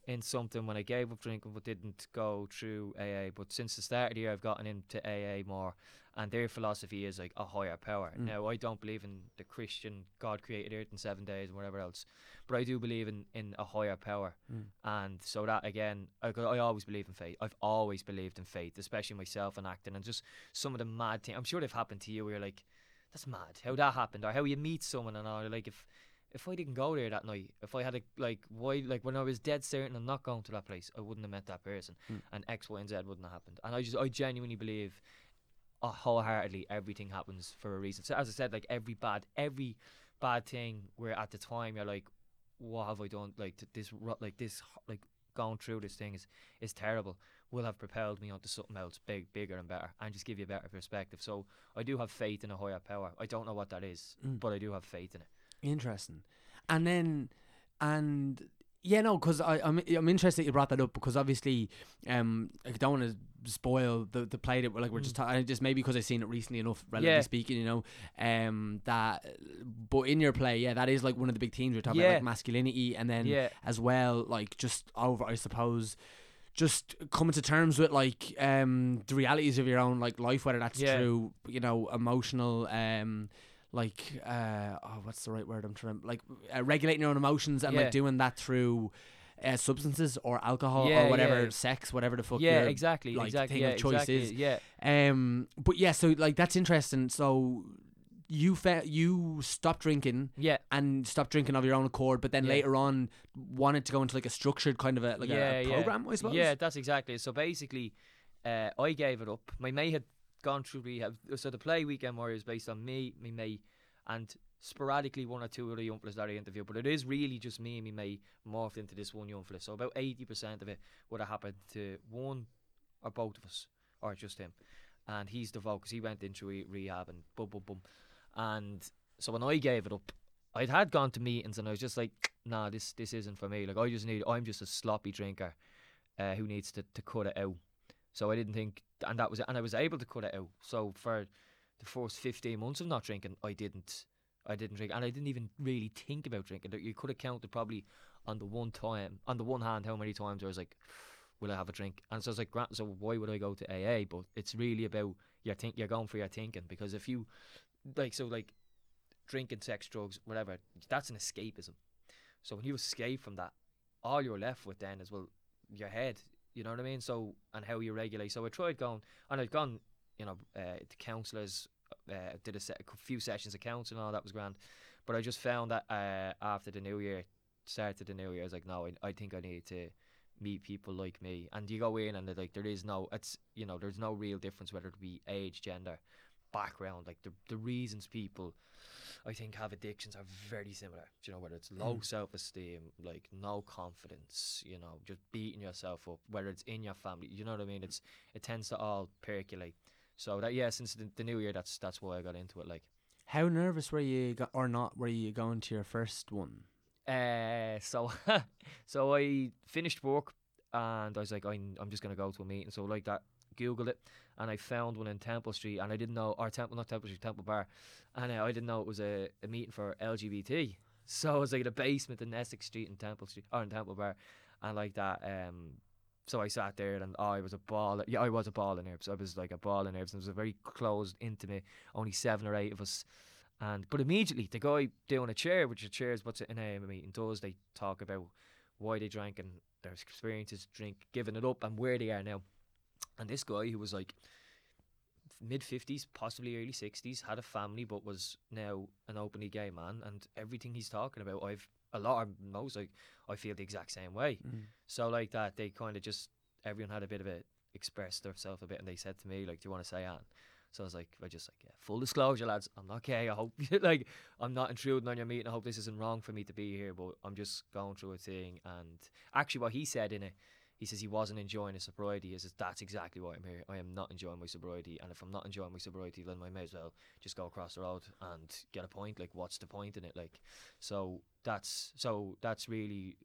in something when I gave up drinking, but didn't go through AA. But since the start of the year, I've gotten into AA more, and their philosophy is like a higher power. Mm. Now, I don't believe in the Christian God created earth in seven days and whatever else, but I do believe in in a higher power. Mm. And so that again, I, I always believe in faith. I've always believed in faith, especially myself and acting, and just some of the mad things. I'm sure they've happened to you where you're like, that's mad. How that happened, or how you meet someone and all. Like if if I didn't go there that night, if I had a like why like when I was dead certain I'm not going to that place, I wouldn't have met that person, Mm. and X, Y, and Z wouldn't have happened. And I just I genuinely believe. Uh, wholeheartedly, everything happens for a reason. So as I said, like every bad, every bad thing, where at the time you're like, what have I done? Like this, like this, like going through this thing is is terrible. Will have propelled me onto something else big, bigger and better, and just give you a better perspective. So I do have faith in a higher power. I don't know what that is, Mm. but I do have faith in it. Interesting. And then, and yeah, no, because I'm I'm interested you brought that up because obviously, um, I don't want to spoil the the play that we're like we're just Mm. ta- just maybe because I've seen it recently enough, relatively Yeah. speaking, you know, um, that. But in your play, yeah, that is like one of the big themes we're talking about, like masculinity, and then yeah, as well, like just over, I suppose. Just coming to terms with like um the realities of your own like life, whether that's Yeah. through you know emotional um like uh oh what's the right word I'm trying to like uh, regulating your own emotions and Yeah. like doing that through uh, substances or alcohol Yeah, or whatever yeah. sex whatever the fuck yeah, exactly, like, exactly, thing yeah, of choice exactly, is. yeah. um but yeah so like that's interesting so you fe- you stopped drinking Yeah, and stopped drinking of your own accord but then Yeah. later on wanted to go into like a structured kind of a like a- Yeah, a, yeah. program I suppose Yeah, that's exactly. So basically, uh, I gave it up. My mate had gone through rehab. So the play Weekend Warrior is based on me, me, me, and sporadically one or two other young fellas that I interview. But it is really just me and me, mate morphed into this one young fella. So about 80% of it would have happened to one or both of us, or just him. And he's the focus. He went into re- rehab and boom, boom, boom. And so when I gave it up, I'd had gone to meetings and I was just like, nah, this this isn't for me. Like I just need, I'm just a sloppy drinker uh, who needs to, to cut it out. So I didn't think, and that was it. And I was able to cut it out. So for the first 15 months of not drinking, I didn't, I didn't drink, and I didn't even really think about drinking. You could have counted probably on the one time, on the one hand, how many times I was like, will I have a drink? And so I was like, "Grant, so why would I go to AA? But it's really about your think, you're going for your thinking because if you, like, so like, drinking, sex, drugs, whatever, that's an escapism. So when you escape from that, all you're left with then is well your head. You know what I mean? So and how you regulate. So I tried going, and I'd gone, you know, uh, to counsellors, uh, did a, se- a few sessions of counselling, all that was grand. But I just found that uh, after the new year, started the new year, I was like, no, I, I think I need to meet people like me. And you go in and they're like, there is no, it's you know, there's no real difference whether it be age, gender, background. Like the the reasons people I think have addictions are very similar. Do you know, whether it's low Mm. self esteem, like no confidence, you know, just beating yourself up, whether it's in your family, you know what I mean? It's it tends to all percolate. So that yeah, since the, the new year, that's that's why I got into it. Like, how nervous were you go- or not were you going to your first one uh, so so I finished work and I was like, I'm I'm just gonna go to a meeting. So like that, googled it and I found one in Temple Street, and I didn't know, or Temple not Temple Street, Temple Bar, and uh, I didn't know it was a, a meeting for LGBT. So it was like the basement in Essex Street in Temple Street or in Temple Bar, and like that. Um, so I sat there and I was a ball. Yeah, I was a ball of nerves. I was like a ball of nerves. It was a very closed, intimate, only seven or eight of us. And but immediately the guy doing a chair, which a chair is what's in a meeting does. They talk about why they drank and their experiences drink, giving it up, and where they are now. And this guy who was like mid fifties, possibly early sixties, had a family but was now an openly gay man, and everything he's talking about, I've a lot of most like I feel the exact same way. Mm. So like that, they kind of just everyone had a bit of it, expressed themselves a bit, and they said to me like, "Do you want to say Anne?" So I was like, I just like, yeah, full disclosure, lads, I'm not gay. I hope like I'm not intruding on your meeting. I hope this isn't wrong for me to be here, but I'm just going through a thing. And actually, what he said in it, he says he wasn't enjoying his sobriety. He says that's exactly why I'm here. I am not enjoying my sobriety, and if I'm not enjoying my sobriety, then I may as well just go across the road and get a point. Like, what's the point in it? Like, so that's so that's really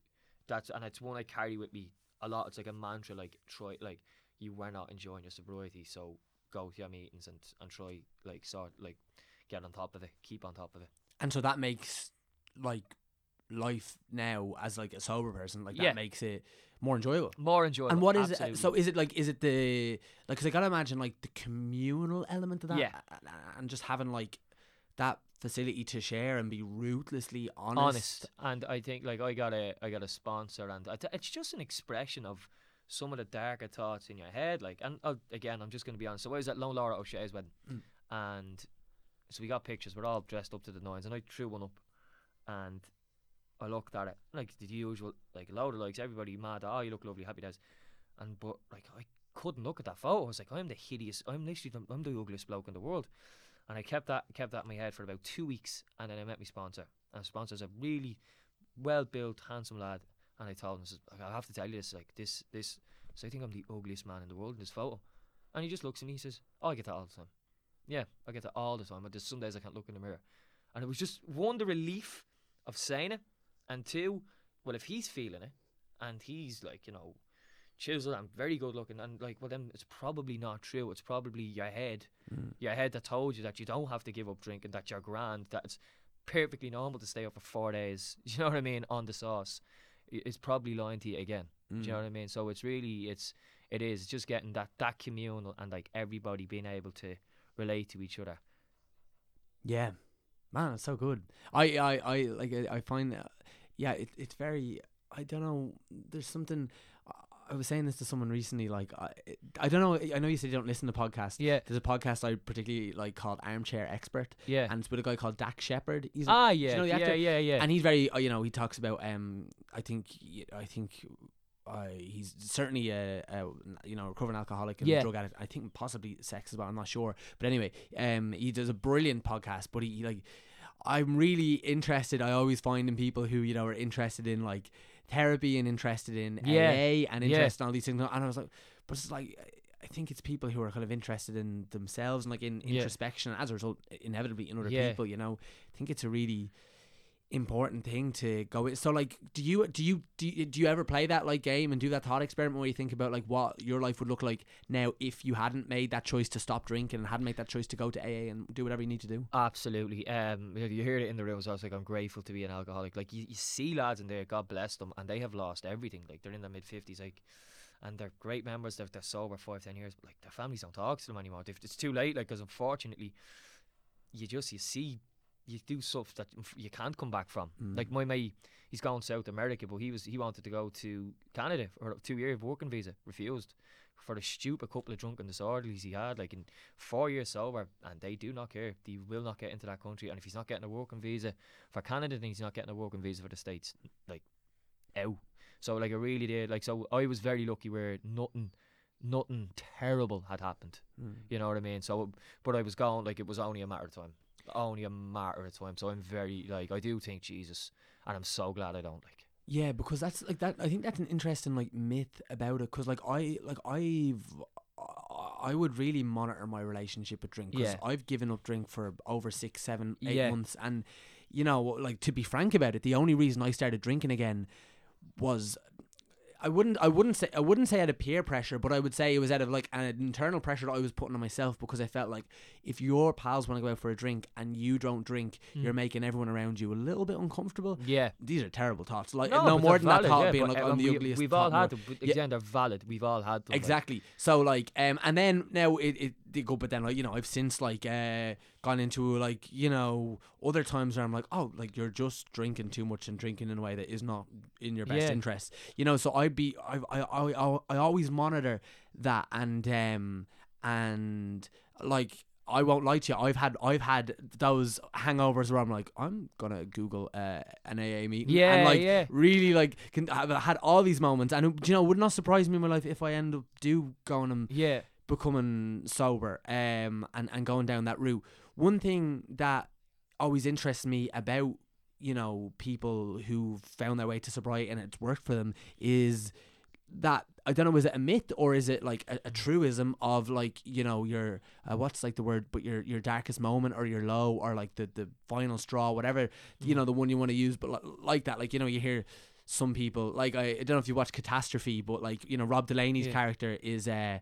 that's and it's one I carry with me a lot. It's like a mantra, like try like you were not enjoying your sobriety, so go to your meetings and and try like sort like get on top of it, keep on top of it. And so that makes like life now as like a sober person, like Yeah. that makes it more enjoyable. More enjoyable. And what is it? So is it like is it the like? Because I gotta imagine like the communal element of that, Yeah. a- a- and just having like that facility to share and be ruthlessly honest. honest. And I think like I got a I got a sponsor, and I it's just an expression of some of the darker thoughts in your head. Like, and uh, again, I'm just going to be honest. So I was at Lone Laura O'Shea's wedding, Mm. and so we got pictures. We're all dressed up to the nines, and I threw one up, and I looked at it like the usual, like a load of likes. Everybody mad. Oh, you look lovely. Happy days. And but like I couldn't look at that photo. I was like, I'm the hideous. I'm literally I'm the ugliest bloke in the world. And I kept that kept that in my head for about two weeks, and then I met my sponsor. And sponsor's a really well built, handsome lad. And I told him, I, I have to tell you this, like this, this. So I think I'm the ugliest man in the world in this photo. And he just looks at me, he says, "Oh, I get that all the time. Yeah, I get that all the time. But there's some days I can't look in the mirror." And it was just one, the relief of saying it, and two, well, if he's feeling it, and he's like, you know, chiseled and very good looking, and like, well, then it's probably not true. It's probably your head, Mm. your head that told you that you don't have to give up drinking, that you're grand, that it's perfectly normal to stay up for four days. You know what I mean? On the sauce, it's probably lying to you again. Do you know Mm. what I mean? So it's really, it's, it is just getting that that communal and like everybody being able to relate to each other. Yeah, man, it's so good. I, I, I like. I, find, yeah, it, it's very. I don't know. There's something. I- was saying this to someone recently. Like, I, I don't know. I know you said you don't listen to podcasts. Yeah, There's a podcast I particularly like called Armchair Expert, yeah. and it's with a guy called Dax Shepard. He's a, ah, you yeah, know the yeah, actor? yeah, yeah. and he's very. uh, You know, he talks about. Um, I think. I think. Uh, he's certainly a, a you know recovering alcoholic and Yeah. drug addict. I think possibly sex as well. I'm not sure, but anyway, um, he does a brilliant podcast. But he, he like, I'm really interested. I always find in people who you know are interested in like therapy and interested in Yeah. AA and Yeah. interested in all these things. And I was like, but it's like. I think it's people who are kind of interested in themselves and like in Yeah. introspection, and as a result, inevitably in other Yeah. people. You know, I think it's a really important thing to go with. So like do you do you do you, do you ever play that like game and do that thought experiment where you think about like what your life would look like now if you hadn't made that choice to stop drinking and hadn't made that choice to go to AA and do whatever you need to do? Absolutely. Um, you heard it in the rooms. I was like, I'm grateful to be an alcoholic. Like you, you see lads in there, God bless them, and they have lost everything. Like they're in their mid fifties, like, and they're great members. They're, they're sober five, ten years, but like their families don't talk to them anymore. It's too late. Like, because unfortunately, you just you see, you do stuff that you can't come back from. Mm. Like my mate, he's gone South America, but he was he wanted to go to Canada for a two year working visa, refused. For the stupid couple of drunken disorderlies he had, like in four years sober, and they do not care. He will not get into that country, and if he's not getting a working visa for Canada, then he's not getting a working visa for the states. Like, out. So like, I really did. Like, so I was very lucky where nothing, nothing terrible had happened. Mm. You know what I mean? So, but I was going like it was only a matter of time, only a matter of time. So I'm very like I do think Jesus, and I'm so glad I don't like. Yeah, because that's like that. I think that's an interesting like myth about it. Because like I like I've I would really monitor my relationship with drink. Because Yeah. I've given up drink for over six, seven, eight Yeah. months, and you know, like to be frank about it, the only reason I started drinking again was. I wouldn't. I wouldn't say. I wouldn't say out of peer pressure, but I would say it was out of like an internal pressure that I was putting on myself because I felt like if your pals want to go out for a drink and you don't drink, Mm. you're making everyone around you a little bit uncomfortable Yeah. these are terrible thoughts. Like No, no, more than that thought yeah, being like um, I'm the we- ugliest. We've all had them. But Yeah. they're valid. We've all had them. like- Exactly. So like, um, and then now it, it they go, but then like you know I've since like uh gone into like you know other times where I'm like oh like you're just drinking too much and drinking in a way that is not in your best Yeah. interest. You know, so I'd be I I I I, I always monitor that and um and like. I won't lie to you. I've had I've had those hangovers where I'm like I'm gonna Google uh, an AA meeting. Yeah, and like yeah. really like can, I've had all these moments, and it- you know, would not surprise me in my life if I end up do going and Yeah. Becoming sober, um, and and going down that route. One thing that always interests me about you know people who found their way to sobriety and it's worked for them is that I don't know is it a myth or is it like a, a truism of like you know your uh, what's like the word but your your darkest moment or your low or like the the final straw whatever you know the one you want to use but li- like that like you know you hear some people like I, I don't know if you watch Catastrophe, but like you know Rob Delaney's Yeah. character is uh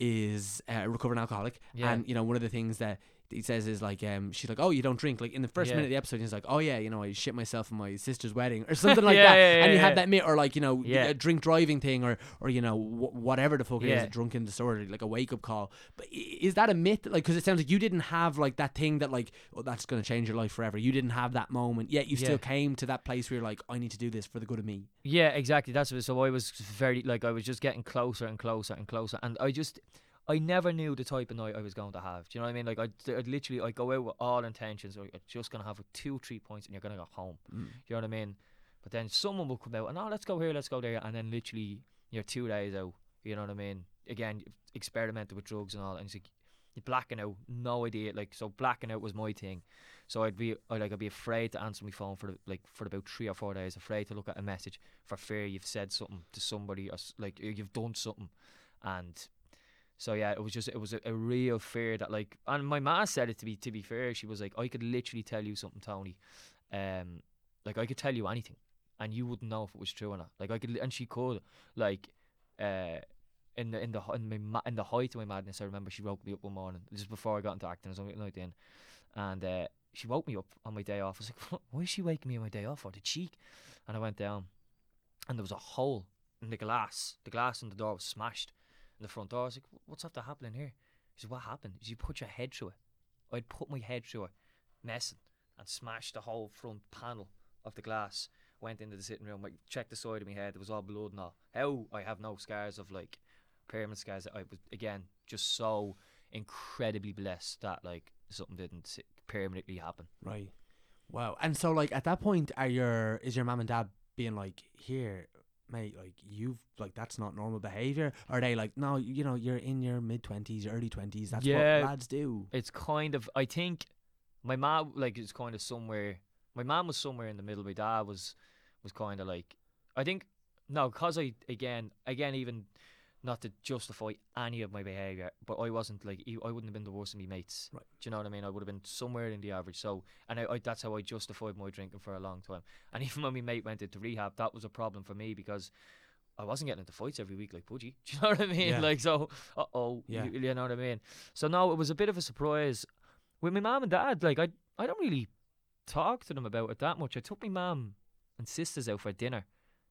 is uh, a recovering alcoholic, Yeah. and you know one of the things that he says is like um she's like oh you don't drink. Like in the first Yeah. minute of the episode he's like oh yeah you know I shit myself in my sister's wedding or something like Yeah, that. yeah, and you have that myth or like you know Yeah. a drink driving thing or or you know wh- whatever the fuck it is a drunken disorder like a wake up call. But is that a myth? Like because it sounds like you didn't have like that thing that like oh that's gonna change your life forever. You didn't have that moment yet you still came to that place where you're like I need to do this for the good of me. Yeah, exactly. That's what, so I was very like I was just getting closer and closer and closer, and I just I never knew the type of night I was going to have. Do you know what I mean? Like I'd, I'd literally I go out with all intentions. Like, I'm just gonna have two, three points, and you're gonna go home. Mm. Do you know what I mean? But then someone will come out and oh, let's go here, let's go there, and then literally you're two days out. You know what I mean? Again, experimented with drugs and all, and it's like you're blacking out, no idea. Like so, blacking out was my thing. So I'd be I like I'd be afraid to answer my phone for like for about three or four days. Afraid to look at a message for fear you've said something to somebody or like you've done something, and so yeah, it was just it was a, a real fear that like and my ma said it to be to be fair. She was like I could literally tell you something, Tony, um, like I could tell you anything, and you wouldn't know if it was true or not. Like I could, and she could like. uh in the in the in, my, in the height of my madness, I remember she woke me up one morning just before I got into acting. Was only like then, and uh, she woke me up on my day off. I was like, "Why is she waking me on my day off for the cheek?" And I went down, and there was a hole in the glass. The glass in the door was smashed the front door. I was like, "What's after happening here?" He said, "What happened? Is you put your head through it?" I'd put my head through it, messing, and smashed the whole front panel of the glass. Went into the sitting room, like, checked the side of my head. it was all blood and all. How I have no scars of like pyramid scars. I was again just so incredibly blessed that like something didn't permanently happen. Right. Wow. And so like at that point are your is your mum and dad being like, Here, mate, like you've like that's not normal behaviour? Are they like, No, you know, you're in your mid twenties, early twenties, that's Yeah. what lads do. It's kind of I think my mom like is kind of somewhere. My mom was somewhere in the middle. My dad was was kind of like I think no, cause I again again even not to justify any of my behaviour, but I wasn't like I wouldn't have been the worst of my mates. Right. Do you know what I mean? I would have been somewhere in the average. So, and I, I that's how I justified my drinking for a long time. And even when my mate went into rehab, that was a problem for me because I wasn't getting into fights every week like Pudgy. Do you know what I mean? Yeah. Like so, uh oh, Yeah. you, you know what I mean? So no, it was a bit of a surprise with my mum and dad. Like I, I don't really talk to them about it that much. I took my mum and sisters out for dinner.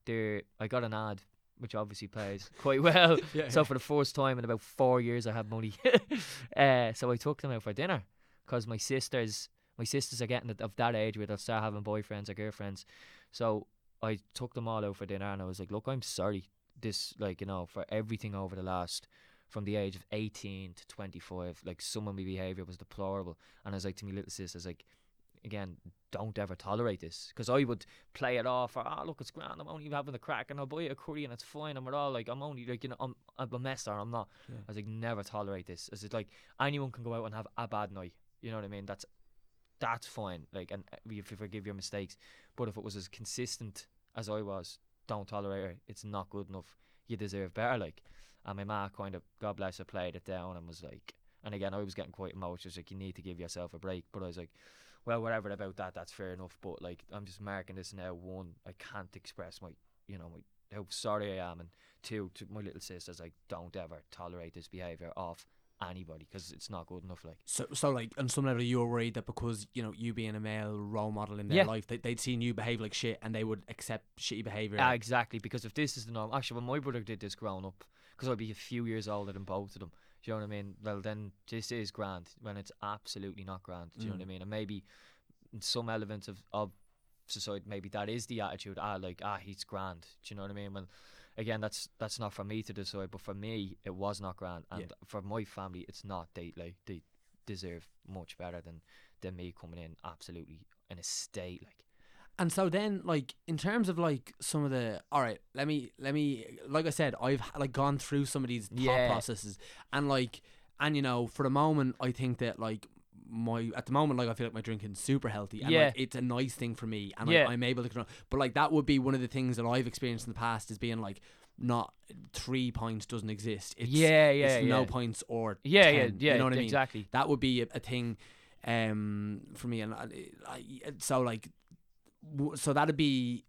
There, I got an ad, which obviously pays quite well. Yeah. So for the first time in about four years, I have money. uh, so I took them out for dinner because my sisters, my sisters are getting of that age where they'll start having boyfriends or girlfriends. So I took them all out for dinner, and I was like, "Look, I'm sorry. This, like, you know, for everything over the last." From the age of 18 to 25, like some of my behaviour was deplorable. And I was like to my little sis, I was like, again, don't ever tolerate this. Because I would play it off, or, oh, look, it's grand, I'm only having a crack, and I'll buy a curry, and it's fine, and we're all like, I'm only, like, you know, I'm, I'm a mess, or I'm not. Yeah. I was like, never tolerate this. As it's like, anyone can go out and have a bad night. You know what I mean? That's that's fine. Like, and uh, if you forgive your mistakes. But if it was as consistent as I was, don't tolerate it. It's not good enough. You deserve better. Like, and my ma kind of, God bless her, played it down and was like, and again, I was getting quite emotional. She was like, you need to give yourself a break. But I was like, well, whatever about that, that's fair enough. But like, I'm just marking this now. One, I can't express my, you know, my how sorry I am, and two, to my little sisters, like, don't ever tolerate this behavior of anybody because it's not good enough. Like, So, so like on some level, you were worried that because you know you being a male role model in their Yeah. life, they, they'd seen you behave like shit, and they would accept shitty behavior. Ah, exactly. Because if this is the norm, actually, when my brother did this growing up, because I'd be a few years older than both of them. Do you know what I mean? Well, then this is grand when it's absolutely not grand. Do you know what I Mm. mean? And maybe in some elements of, of society, maybe that is the attitude. Ah, like ah, he's grand. Do you know what I mean? Well, again, that's that's not for me to decide, but for me, it was not grand, and Yeah. for my family, it's not. They like they deserve much better than than me coming in absolutely in a state like. And so then, like in terms of like some of the, all right, let me let me, like I said, I've like gone through some of these thought Yeah. processes, and like, and you know, for the moment, I think that like my at the moment, like I feel like my drinking's super healthy, and Yeah. like it's a nice thing for me, and Yeah. I'm able to control. But like that would be one of the things that I've experienced in the past is being like, not three points doesn't exist. It's, yeah, yeah, it's yeah. no points or yeah, 10, yeah, yeah. You know what I mean? exactly. that would be a, a thing um for me and I, I, so like so that'd be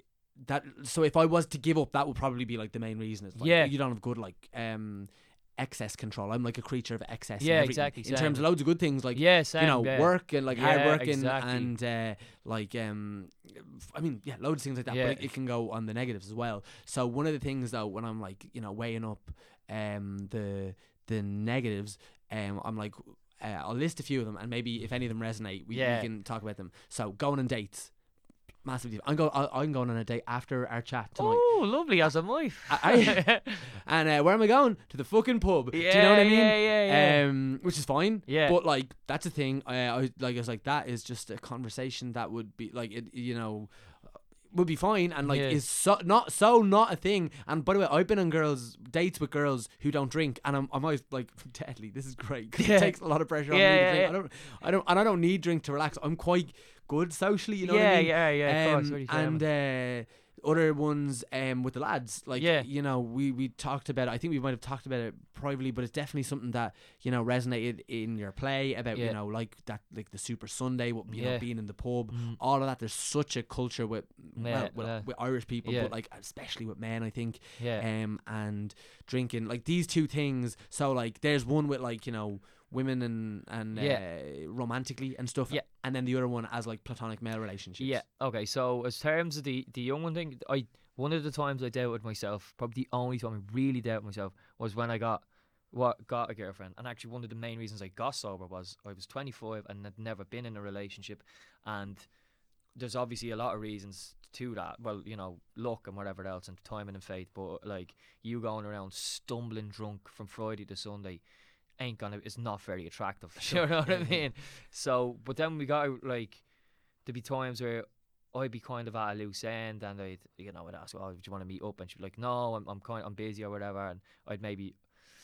that so if I was to give up, that would probably be like the main reason. It's like, Yeah. you don't have good like um excess control. I'm like a creature of excess. Yeah, exactly, In terms of loads of good things, like yeah, same, you know, yeah. work and like hard Yeah, working exactly. and uh, like um, I mean, yeah, loads of things like that. Yeah. But it, it can go on the negatives as well. So one of the things though, when I'm like, you know, weighing up um the the negatives, um, I'm like. Uh, I'll list a few of them, and maybe if any of them resonate, we, we can talk about them. So going on dates, massively. I'm going. I'm going on a date after our chat tonight. Oh, lovely as a wife. I- And uh, where am I going? To the fucking pub. Do you know what I Yeah, mean? yeah, yeah, yeah. Um, which is fine. Yeah. But like that's a thing. I, I like I was like that is just a conversation that would be like it. You know. Would be fine and like Yeah. is so not so not a thing. And by the way, I've been on girls dates with girls who don't drink, and I'm I'm always like deadly. This is great 'cause Yeah. it takes a lot of pressure on me. To yeah, drink. yeah. I don't I don't and I don't need drink to relax. I'm quite good socially. You know what yeah, I mean? yeah, yeah. Um, and uh, other ones um, with the lads, like Yeah. you know, we we talked about. it. I think we might have talked about it privately, but it's definitely something that you know resonated in your play about you know like that like the Super Sunday, what you know being in the pub, Mm. all of that. There's such a culture with well, Yeah, with, yeah. Irish people, Yeah. but like especially with men, I think, yeah, um, and drinking like these two things. So like, there's one with like you know women and and Yeah. uh, romantically and stuff, Yeah. and then the other one as like platonic male relationships. yeah. Okay, so as terms of the the young one thing, I one of the times I doubted myself, probably the only time I really doubted myself was when I got what got a girlfriend. And actually, one of the main reasons I got sober was I was 25 and had never been in a relationship, and there's obviously a lot of reasons to that. Well, you know, luck and whatever else, and timing and fate. But like you going around stumbling drunk from Friday to Sunday ain't gonna. It's not very attractive. Sure. you know what I mean? So, but then we got out like there'd be times where I'd be kind of at a loose end, and I'd you know I'd ask, "Oh, do you want to meet up?" And she'd be like, "No, I'm I'm kind I'm busy or whatever," and I'd maybe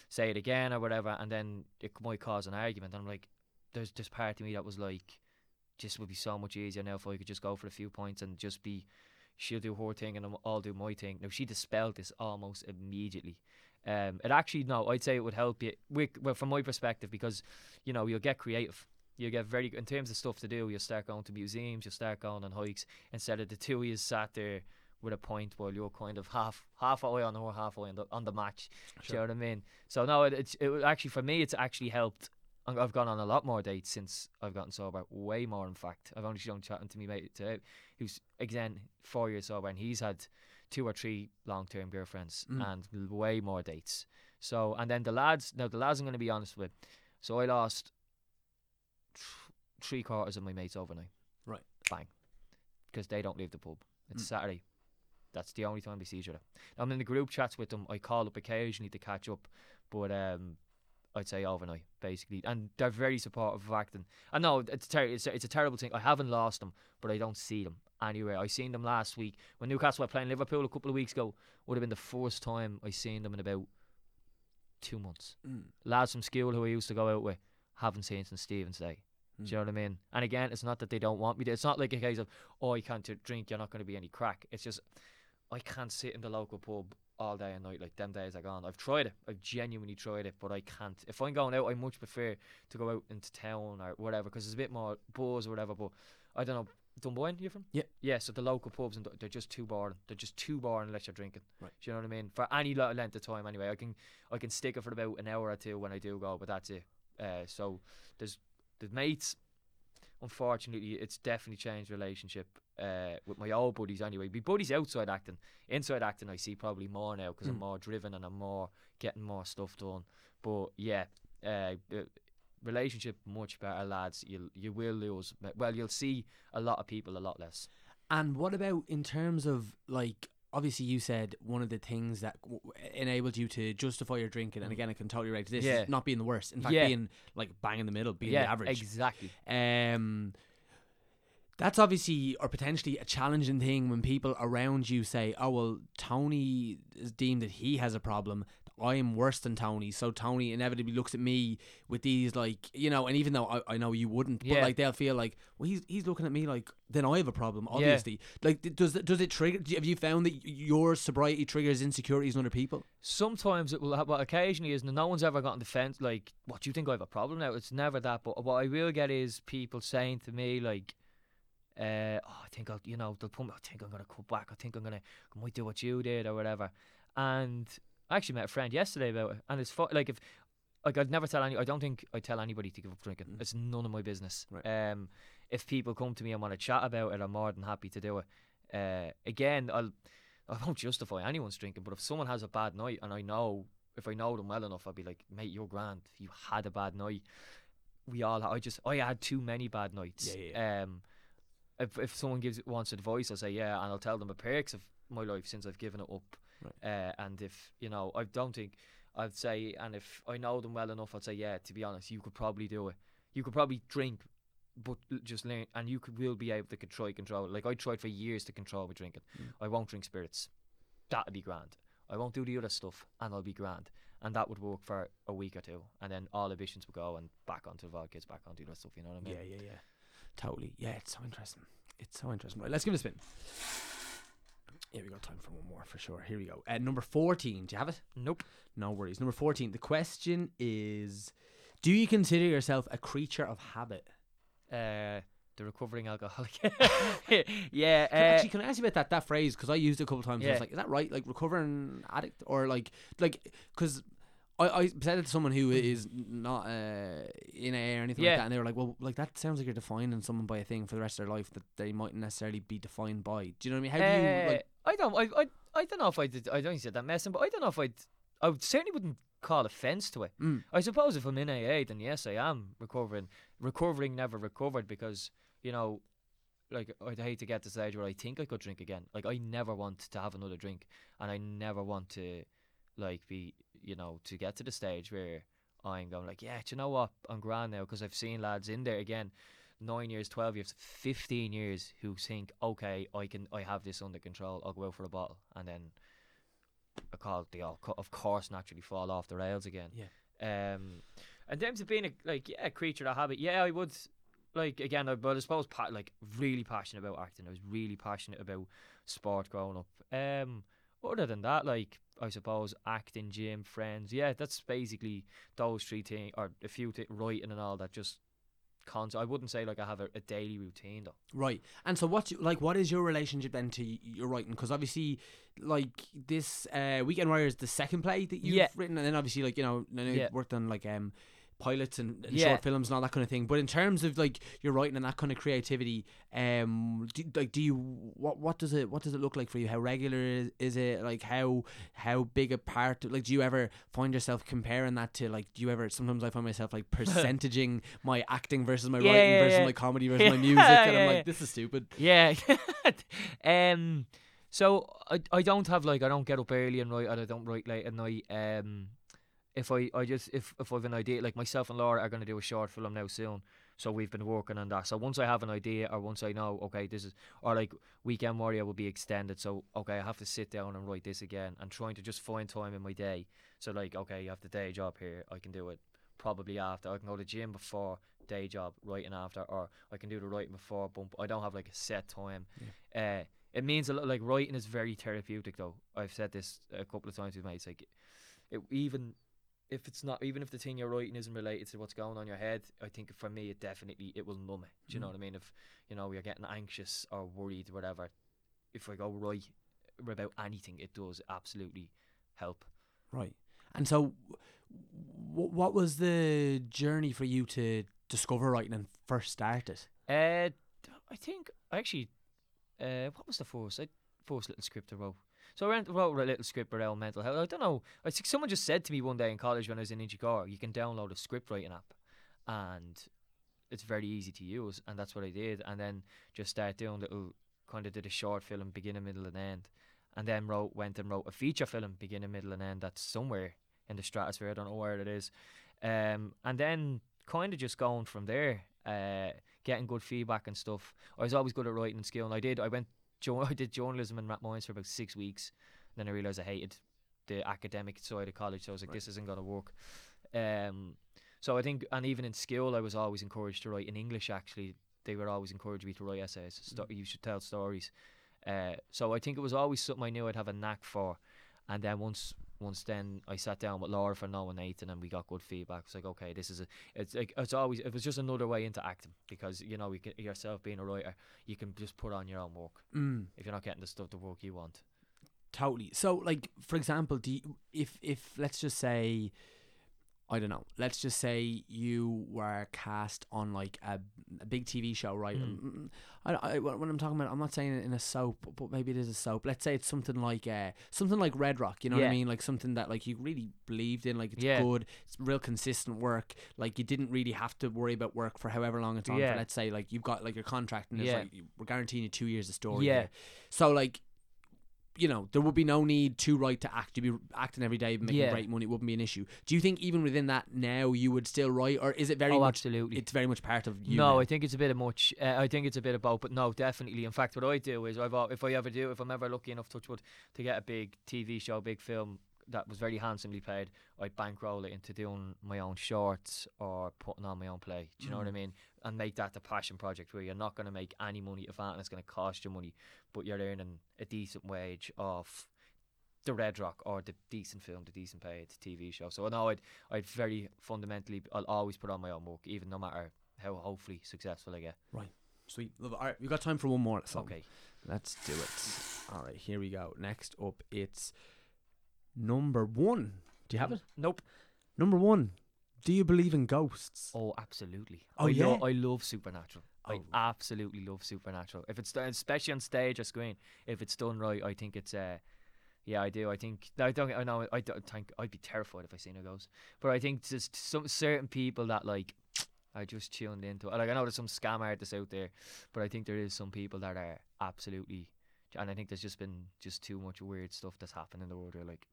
say it again or whatever, and then it might cause an argument. And I'm like, there's this part of me that was like, just would be so much easier now if I could just go for a few points and just be. She'll do her thing and I'll do my thing. Now she dispelled this almost immediately. Um, it actually no, I'd say it would help you. Well, from my perspective, because you know you'll get creative. You get very in terms of stuff to do. You'll start going to museums. You'll start going on hikes instead of the two of you sat there with a point while you're kind of half half eye on her, half eye on the on the match. Do you know what I mean? So no, it, it's it would actually for me it's actually helped. I've- I've gone on a lot more dates since I've gotten sober. Way more, in fact. I've only shown chatting to me mate today, who's again four years sober, and he's had two or three long term girlfriends Mm. and way more dates. So and then the lads. Now the lads, I'm going to be honest with. So I lost th- three quarters of my mates overnight. Right. Bang. Because they don't leave the pub. It's Mm. Saturday. That's the only time we see each other. I'm in the group chats with them. I call up occasionally to catch up, but um, I'd say overnight basically, and they're very supportive of acting. I know it's ter- it's, it's a terrible thing. I haven't lost them, but I don't see them anywhere. I seen them last week when Newcastle were playing Liverpool a couple of weeks ago. Would have been the first time I seen them in about two months. Mm. Lads from school who I used to go out with haven't seen since Stephen's Day. Do you know what I mean? And again, it's not that they don't want me to. It's not like a case of, oh, you can't drink, you're not going to be any crack. It's just, I can't sit in the local pub all day and night. Like, them days are gone. I've tried it. I've genuinely tried it, but I can't. If I'm going out, I much prefer to go out into town or whatever because there's a bit more buzz or whatever. But I don't know. Dunboyne, you from? Yeah. Yeah, so the local pubs, and they're just too boring. They're just too boring unless you're drinking. Right. Do you know what I mean? For any length of time, anyway. I can I can stick it for about an hour or two when I do go, but that's it. Uh, so there's the mates. Unfortunately, it's definitely changed relationship uh, with my old buddies. Anyway, my buddies outside acting, inside acting, I see probably more now because I'm Mm. more driven and I'm more getting more stuff done. But yeah, uh, uh, relationship much better, lads. You you will lose. Well, you'll see a lot of people a lot less. And what about in terms of like obviously you said one of the things that w- enabled you to justify your drinking, and again I can totally relate to this, Yeah. is not being the worst. In fact, Yeah. being like bang in the middle, being yeah, the average. exactly. Um, that's obviously or potentially a challenging thing when people around you say, "Oh well, Tony is deemed that he has a problem. I am worse than Tony." So Tony inevitably looks at me with these like you know, and even though I, I know you wouldn't, but like they'll feel like, "Well, he's he's looking at me like then I have a problem." Obviously, like does it, does it trigger? Have you found that your sobriety triggers insecurities in other people? Sometimes it will have, but occasionally is no one's ever gotten defense like, "What do you think I have a problem now?" It's never that. But what I will get is people saying to me like, Uh, oh, I think I'll, you know, they'll put me. I think I'm gonna cut back. I think I'm gonna, I might do what you did or whatever. And I actually met a friend yesterday about it, and it's fu- like if, like I'd never tell any. I don't think I tell anybody to give up drinking. Mm. It's none of my business. Right. Um, if people come to me and want to chat about it, I'm more than happy to do it. Uh, again, I'll, I won't justify anyone's drinking, but if someone has a bad night and I know, if I know them well enough, I'll be like, mate, you're grand. You had a bad night. We all. I just. I had too many bad nights. Yeah, Um, if if someone gives wants advice, I'll say yeah, and I'll tell them the perks of my life since I've given it up. Uh, and if you know, I don't think I'd say, and if I know them well enough, I'd say yeah. To be honest, you could probably do it. You could probably drink, but just learn, and you could will be able to con- try control. Like I tried for years to control my drinking. I won't drink spirits. That'd be grand. I won't do the other stuff, and I'll be grand. And that would work for a week or two, and then all ambitions would go and back onto the vodkas, back onto the stuff. You know what I mean? Yeah, yeah, yeah. Totally. Yeah, it's so interesting. It's so interesting. Right, let's give it a spin. Yeah, we got time for one more for sure. Here we go. Uh, number 14. Do you have it? Nope. No worries. Number 14. The question is Do you consider yourself a creature of habit? Uh, the recovering alcoholic. yeah. Can- Uh, Actually, can I ask you about that that phrase? Because I used it a couple of times. I was like, is that right? Like recovering addict or like like because. I, I said it to someone who is not uh, in AA or anything like that, and they were like, "Well, like that sounds like you're defining someone by a thing for the rest of their life that they mightn't necessarily be defined by." Do you know what I mean? How do you Uh, like? I don't. I, I. I don't know if I did. I don't said that messing, but I don't know if I'd. I would certainly wouldn't call offence to it. Mm, I suppose if I'm in AA, then yes, I am recovering. Recovering never recovered because you know, like I'd hate to get to the stage where I think I could drink again. Like I never want to have another drink, and I never want to, like, be you know, to get to the stage where I'm going like, yeah, do you know what? I'm grand now because I've seen lads in there again. Nine years, twelve years, fifteen years, who think, okay, I can, I have this under control. I'll go out for a bottle, and then, I call they all, of course, naturally fall off the rails again. Yeah. Um, in terms of being a like yeah a creature of habit, yeah, I would like again. I, but I suppose pa- like really passionate about acting. I was really passionate about sport growing up. Um, other than that, like I suppose acting, gym, friends. Yeah, that's basically those three things, or a few th- writing and all that. Just I wouldn't say like I have a, a daily routine though. Right. And so, what's like, what is your relationship then to your writing? Because obviously, like this uh, Weekend Warrior is the second play that you've Yeah. written, and then obviously, like you know, I know Yeah. you've worked on like um pilots and, and Yeah. short films and all that kind of thing. But in terms of like your writing and that kind of creativity, um, do, like, do you what what does it what does it look like for you? How regular is, is it? Like, how how big a part? Like, do you ever find yourself comparing that to like? Do you ever? Sometimes I find myself like percentaging my acting versus my Yeah, writing yeah, versus my comedy versus my music, and I'm like, this is stupid. Yeah. um. So I I don't have like I don't get up early and write and I don't write late at night. Um. If I I just if if I've an idea like myself and Laura are going to do a short film now soon. So we've been working on that. So once I have an idea or once I know, okay, this is or like Weekend Warrior will be extended. So okay, I have to sit down and write this again and trying to just find time in my day. So like okay, you have the day job here. I can do it probably after. I can go to the gym before day job, writing after, or I can do the writing before. Bump. I don't have like a set time. Uh, it means a lot. Like writing is very therapeutic, though. I've said this a couple of times with mates. Like, it even if it's not, even if the thing you're writing isn't related to what's going on in your head, I think for me it definitely it will numb it. Do you know Mm. what I mean? If you know you're getting anxious or worried, or whatever, if I go write about anything, it does absolutely help. Right. And so, w- what was the journey for you to discover writing and first start it? Uh, I think actually, uh, what was the first? I, first little script I wrote. So I wrote, a little script around mental health. I don't know. I think someone just said to me one day in college when I was in Inchicore, you can download a script writing app, and it's very easy to use, and that's what I did. And then just start doing little, kind of did a short film, beginning, middle, and end, and then wrote went and wrote a feature film, beginning, middle, and end. That's somewhere in the stratosphere. I don't know where it is. Um, and then kind of just going from there. Uh, getting good feedback and stuff. I was always good at writing and skill, and I did. I went. I did journalism in Rathmines for about six weeks. Then I realised I hated the academic side of college, so I was like, Right. this isn't going to work. Um, so I think, and even in school, I was always encouraged to write in English. Actually, they were always encouraging me to write essays. Sto- You should tell stories. Uh, so I think it was always something I knew I'd have a knack for. And then once once then I sat down with Laura for Noah and Nathan and we got good feedback. It's like okay, this is a it's like it's always it was just another way into acting because you know you can, yourself being a writer, you can just put on your own work Mm. if you're not getting the stuff the work you want. Totally. So, like, for example, do you, if if let's just say, I don't know, let's just say you were cast on like a, a big TV show, right? Mm. Mm, I, I, when I'm talking about, I'm not saying it in a soap, but maybe it is a soap. Let's say it's something like uh, something like Red Rock. You know what I mean? Like something that like you really believed in. Like it's Yeah. good. It's real consistent work. Like you didn't really have to worry about work for however long it's on. Yeah. For let's say like you've got like your contract and it's Yeah. like we're guaranteeing you two years of story. Yeah. here. So like you know, there would be no need to write to act. You'd be acting every day, making Yeah. great money. It wouldn't be an issue. Do you think even within that now you would still write, or is it very oh, much? absolutely. It's very much part of you. no, now? I think it's a bit of much. Uh, I think it's a bit of both, but no, definitely. In fact, what I do is, I've, if I ever do, if I'm ever lucky enough, touch wood, to get a big TV show, big film that was very handsomely paid, I'd bankroll it into doing my own shorts or putting on my own play. Do you know what I Mm. mean? And make that the passion project where you're not going to make any money of that, and it's going to cost you money, but you're earning a decent wage off the Red Rock or the decent film, the decent paid TV show. So no, I'd I'd very fundamentally, I'll always put on my own work, even no matter how hopefully successful I get. Right. Sweet. Love. All right, we've got time for one more. So Okay. let's do it. All right, here we go. Next up, it's number one. Do you have it? Nope. Number one. Do you believe in ghosts? Oh, absolutely. Oh, I yeah? Lo- I love Supernatural. I Oh. absolutely love Supernatural. If it's done, especially on stage or screen, if it's done right, I think it's uh yeah, I do. I think I don't. I know. I don't think I'd be terrified if I seen a ghost. But I think just some certain people that like I just tuned into it. Like I know there's some scam artists out there, but I think there is some people that are absolutely. And I think there's just been just too much weird stuff that's happened in the world. Where like,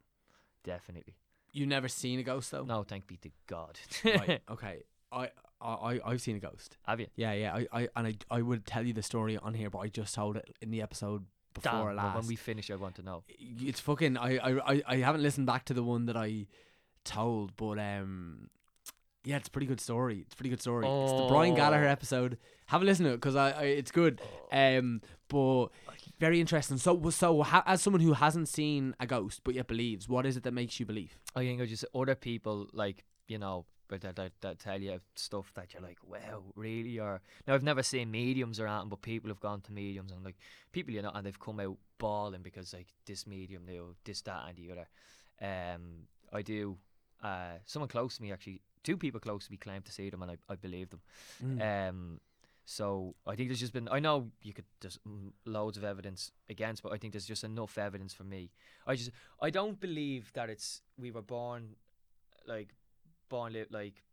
definitely. You've never seen a ghost though. No, thank be to God. Right. Okay. I, I I've seen a ghost. Have you? Yeah, yeah. I, I and I I would tell you the story on here, but I just told it in the episode before Damn, last. when we finish, I want to know. it's fucking I, I I- I haven't listened back to the one that I told but um yeah it's a pretty good story it's a pretty good story it's the Brian Gallagher Oh. episode have a listen to it because I, I it's good um but very interesting so so ha, as someone who hasn't seen a ghost but yet believes what is it that makes you believe I think it's just other people like you know, but that, that that tell you stuff that you're like, wow, really? Or now I've never seen mediums or anything, but people have gone to mediums and like people you know, and they've come out bawling because like this medium knew this, that, and the other. Um, I do. Uh, someone close to me actually, two people close to me claimed to see them, and I I believe them. Mm. Um, so I think there's just been. I know you could. There's loads of evidence against, but I think there's just enough evidence for me. I just. I don't believe that it's we were born, like, born li- like,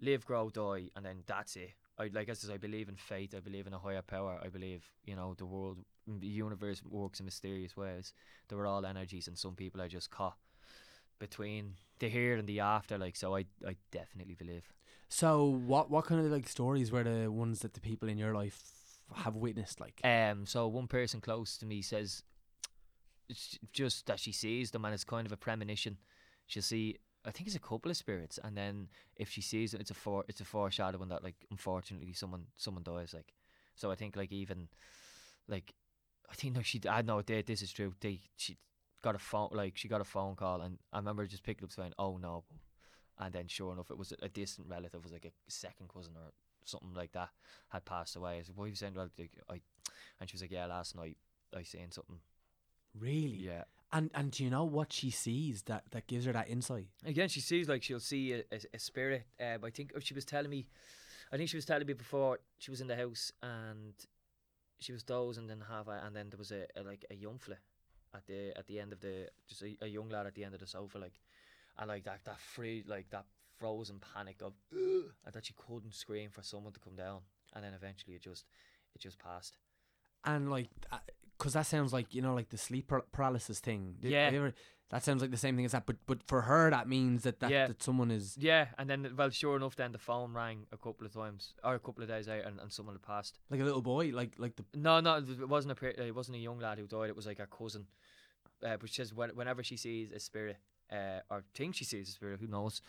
live, grow, die, and then that's it. I like I said, I believe in fate. I believe in a higher power. I believe you know the world, the universe works in mysterious ways. There are all energies, and some people are just caught between the here and the after. Like so, I I definitely believe. so what what kind of like stories were the ones that the people in your life have witnessed like Um, so one person close to me says it's just that she sees them and it's kind of a premonition. She'll see I think it's a couple of spirits and then if she sees it it's a for it's a foreshadowing that like unfortunately someone someone dies like so I think like even like I think no she I know this is true. They she got a phone like she got a phone call and I remember just picking up saying, Oh no and then sure enough it was a distant relative, it was like a second cousin or something like that had passed away. I said, What are you saying? Well, like, I and she was like, Yeah, last night I seen something. really Yeah. and and do you know what she sees that that gives her that insight Again, she sees like she'll see a, a, a spirit. Um, I think she was telling me, I think she was telling me before she was in the house and she was dozing and then half, and then there was a, a like a young fella at the at the end of the just a, a young lad at the end of the sofa, like, and like that that free like that frozen panic of and that she couldn't scream for someone to come down, and then eventually it just it just passed. and like uh, because that sounds like you know like the sleep paralysis thing Yeah. ever- that sounds like the same thing as that but but for her that means that that, Yeah. that someone is Yeah, and then well, sure enough, then the phone rang a couple of times or a couple of days out, and, and someone had passed. like a little boy like like the No, no, it wasn't a it wasn't a young lad who died. It was like a cousin. Uh, she says when, whenever she sees a spirit, uh, or thinks she sees a spirit, who knows?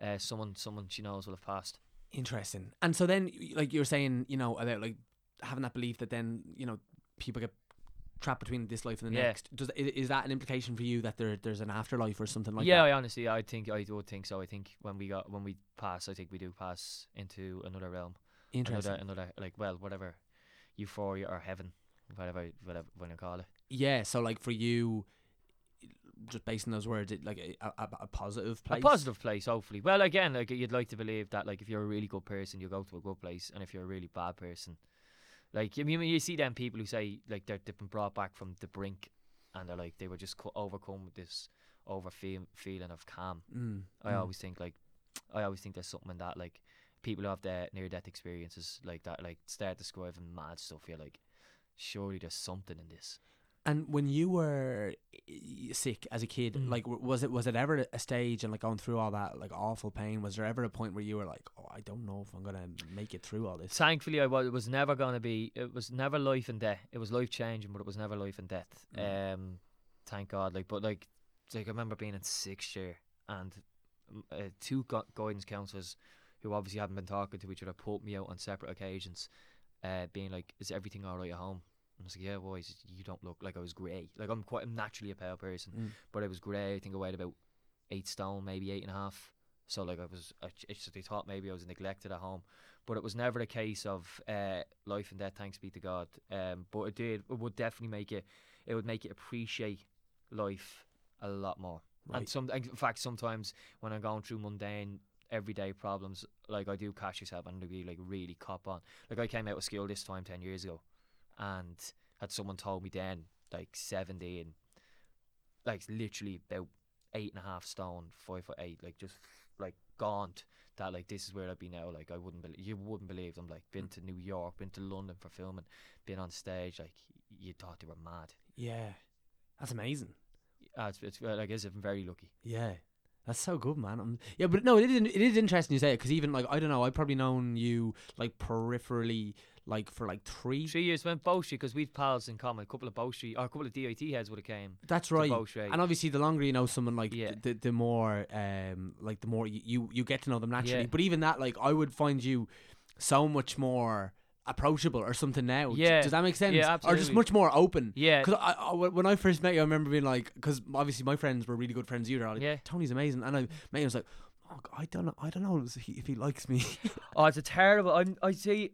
Uh, someone, someone she knows will have passed. interesting and so then like you were saying you know about like having that belief that then you know people get trapped between this life and the Yeah. next. Does is that an implication for you that there there's an afterlife or something like yeah, that? Yeah, I honestly, I think I would think so. I think when we got when we pass, I think we do pass into another realm, Interesting. another another like well, whatever, euphoria or heaven, whatever, whatever when you call it. Yeah. So like for you, just based on those words, it, like a, a, a positive place. A positive place, hopefully. Well, again, like you'd like to believe that, like if you're a really good person, you go to a good place, and if you're a really bad person, like you mean you see them people who say like they're, they've been brought back from the brink, and they're like they were just co- overcome with this over feel, feeling of calm. Mm, I mm. always think like, I always think there's something in that like people who have their near death experiences like that, like start describing mad stuff. You're like, surely there's something in this. And when you were eh, sick as a kid, Mm. like was it was it ever a stage and like going through all that like awful pain? Was there ever a point where you were like, oh, I don't know if I'm gonna make it through all this? Thankfully, I was. It was never going to be. It was never life and death. It was life changing, but it was never life and death. Mm. Um, thank God. Like, but like, like I remember being in sixth year and uh, two gu- guidance counselors who obviously hadn't been talking to each other put me out on separate occasions, uh, being like, "Is everything all right at home?" And I was like, "Yeah, boys, you don't look like I was grey. Like I'm quite, I'm naturally a pale person, Mm. but I was grey. I think I weighed about eight stone, maybe eight and a half. So like I was, I, it's- they thought maybe I was neglected at home, but it was never a case of uh, life and death. Thanks be to God. Um, but it did, it would definitely make it, it would make it appreciate life a lot more. Right. And some, in fact, sometimes when I'm going through mundane everyday problems, like I do catch yourself and be like really cop on. Like I came out of school this time ten years ago, and had someone told me then, like seventeen, like literally about eight and a half stone, five foot eight, like just like gaunt. That like this is where I'd be now. Like I wouldn't believe you wouldn't believe them. Like been to New York, been to London for filming, been on stage. Like you thought they were mad. Yeah, that's amazing. Uh, it's, it's well, I guess I'm very lucky. Yeah. That's so good, man. Um yeah, but no, it is it is interesting you say it because even like I don't know, I've probably known you like peripherally like for like three. Three years went Street because we've pals in common. A couple of Street or a couple of DIT heads would have came. That's right. And obviously, the longer you know someone, like Yeah. the, the more um like the more you, you get to know them naturally. Yeah. But even that, like I would find you so much more approachable or something now. Yeah. does that make sense? Yeah, absolutely. Or just much more open. Yeah, Because I, I, when I first met you, I remember being like, because obviously my friends were really good friends. of You, they're like, Yeah. Tony's amazing, and I met you. I was like, oh, I don't know, I don't know if he, if he likes me. Oh, it's a terrible. I'm. I say,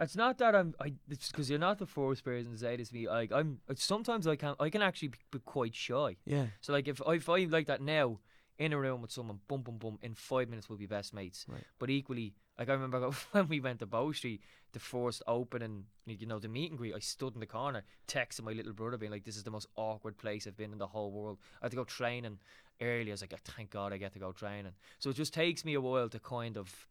it's not that I'm. I. It's because you're not the first person to say this to me. Like I'm. Sometimes I can. I can actually be, be quite shy. yeah, So like if I if I like that now in a room with someone, boom, boom, boom, in five minutes we'll be best mates. Right. But equally, like I remember when we went to Bow Street, the first opening, you know, the meet and greet, I stood in the corner, texting my little brother, being like, "This is the most awkward place I've been in the whole world." I had to go training early. I was like, "Oh, "Thank God I get to go training." So it just takes me a while to kind of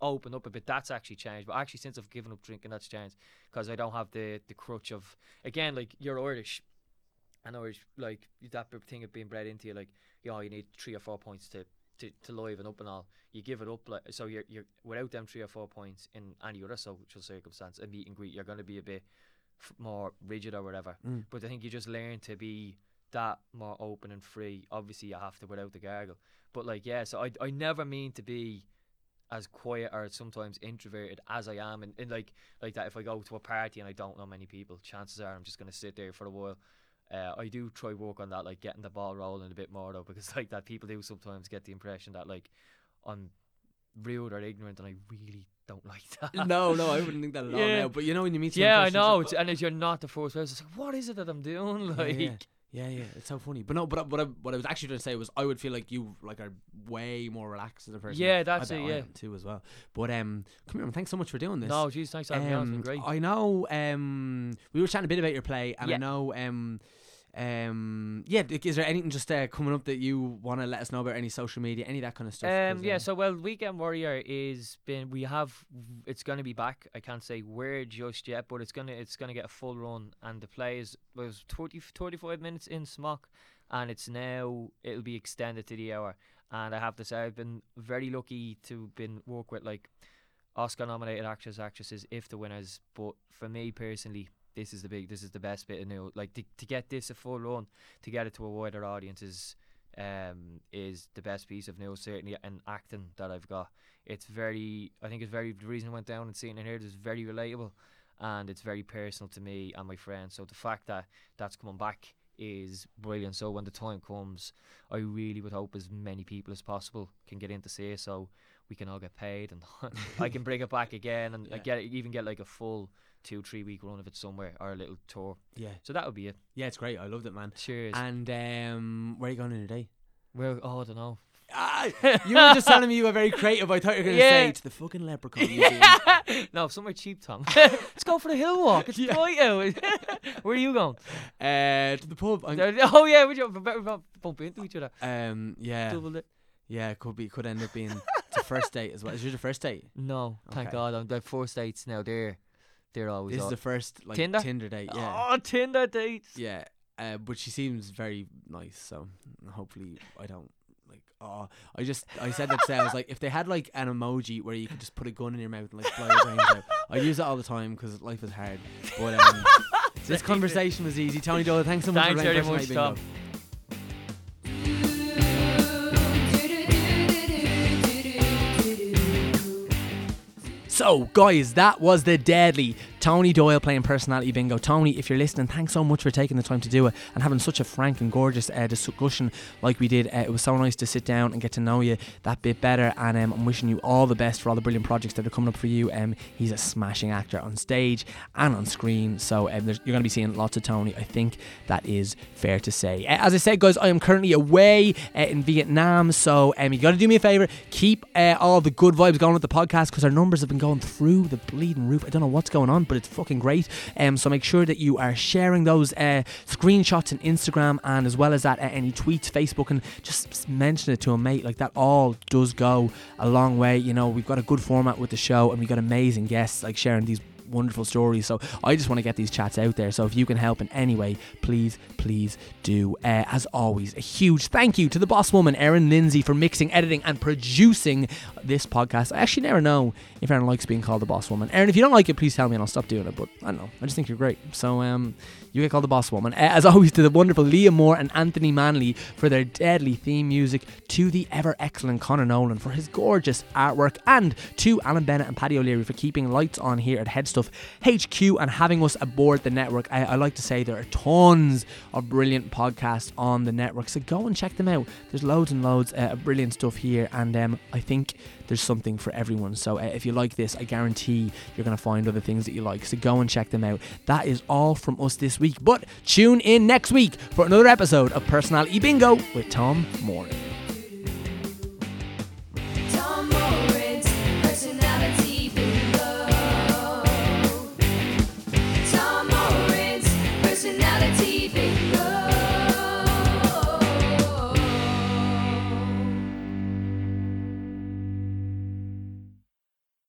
open up a bit. That's actually changed. But actually, since I've given up drinking, that's changed because I don't have the the crutch of again, like you're Irish. And Irish, like that thing of being bred into you, like you know, you need three or four points to, to, to liven up and all. You give it up, like so you're you're without them three or four points in any other social circumstance, a meet and greet, you're going to be a bit f- more rigid or whatever. Mm. But I think you just learn to be that more open and free. Obviously, you have to without the gargle. But like, yeah, so I I never mean to be as quiet or sometimes introverted as I am, and, and like like that. If I go to a party and I don't know many people, chances are I'm just going to sit there for a while. Uh, I do try work on that, like getting the ball rolling a bit more though, because like that people do sometimes get the impression that like I'm rude or ignorant, and I really don't like that. no, no, I wouldn't think that at all. Yeah. Now, but you know when you meet someone yeah, I know, it's, and if you're not the first person, it's like, what is it that I'm doing? Like, yeah. Yeah, yeah, it's so funny. But no, but I- what I, what I was actually trying to say was I would feel like you like are way more relaxed as a person. Yeah, I that's bet it, I yeah. am too as well. But um, come here, man. Thanks so much for doing this. no, geez, thanks for having me on. It's been Um, great. I know. Um, we were chatting a bit about your play, and I Yeah. know. Um, um, yeah. Is there anything just uh, coming up that you want to let us know about? Any social media, any of that kind of stuff? Um, yeah, uh, so well, Weekend Warrior is been we have it's going to be back. I can't say where just yet, but it's gonna it's gonna get a full run, and the play is was 30, 35 minutes in smock, and it's now it'll be extended to the hour. And I have to say, I've been very lucky to been work with like Oscar nominated actors, actresses, if the winners. But for me personally, this is the big, this is the best bit of new. Like to, to get this a full run, to get it to a wider audience is um is the best piece of news certainly and acting that I've got. It's very I think it's very the reason I went down and seen it here is very relatable and it's very personal to me and my friends. So the fact that that's coming back is brilliant. So when the time comes, I really would hope as many people as possible can get in to see it, so we can all get paid and I can bring it back again and Yeah. get even get like a full two three week run of it somewhere or a little tour. Yeah, So that would be it. yeah, it's great. I loved it, man. Cheers. And um, where are you going in today? well, oh, I don't know. Ah, you were just telling me you were very creative. I thought you were going to Yeah. say to the fucking leprechaun museum. no, somewhere cheap, Tom. Let's go for the hill walk. It's Yeah. bright out. Where are you going? uh, to the pub. I'm, oh yeah, we just better bump into each other. um, yeah, Double it. yeah, it could be, could end up being the first date as well. Is yours the first date? No, thank Okay. God. I'm the first dates now. They're they're always This is the first like Tinder? Tinder date. Yeah, Oh, Tinder dates. yeah. Uh, but she seems very nice, so hopefully I don't like. Oh, I just I said that today. I was like, if they had like an emoji where you could just put a gun in your mouth and like blow your brains out, I use it all the time because life is hard. But um, this conversation was easy. Tony Doyle, thanks so much Thanks for very much, Bingo. So, guys, that was the deadly Tony Doyle playing personality bingo. Tony, if you're listening, thanks so much for taking the time to do it and having such a frank and gorgeous uh, discussion like we did. Uh, it was so nice to sit down and get to know you that bit better. And um, I'm wishing you all the best for all the brilliant projects that are coming up for you. Um, he's a smashing actor on stage and on screen, so um, you're going to be seeing lots of Tony. I think that is fair to say. Uh, as I said, guys, I am currently away uh, in Vietnam, so um, you got to do me a favor, keep uh, all the good vibes going with the podcast because our numbers have been going through the bleeding roof. I don't know what's going on, but it's fucking great. Um, so make sure that you are sharing those uh, screenshots on Instagram and as well as that uh, any tweets, Facebook, and just mention it to a mate. Like that all does go a long way. You know, we've got a good format with the show, and we've got amazing guests like sharing these wonderful stories. So I just want to get these chats out there. So if you can help in any way, please, please do. Uh, as always, a huge thank you to the boss woman, Erin Lindsay, for mixing, editing, and producing this podcast. I actually never know if Erin likes being called the boss woman. Erin, if you don't like it, please tell me and I'll stop doing it. But I don't know. I just think you're great. So um, you get called the boss woman. As always, to the wonderful Leah Moore and Anthony Manley for their deadly theme music, to the ever excellent Connor Nolan for his gorgeous artwork, and to Alan Bennett and Paddy O'Leary for keeping lights on here at Headstuff HQ and having us aboard the network. I, I like to say there are tons of brilliant podcasts on the network, so go and check them out. There's loads and loads uh, of brilliant stuff here, and um, I think there's something for everyone. So uh, if you like this, I guarantee you're going to find other things that you like. So go and check them out. That is all from us this week. But tune in next week for another episode of Personality Bingo with Tom Moore.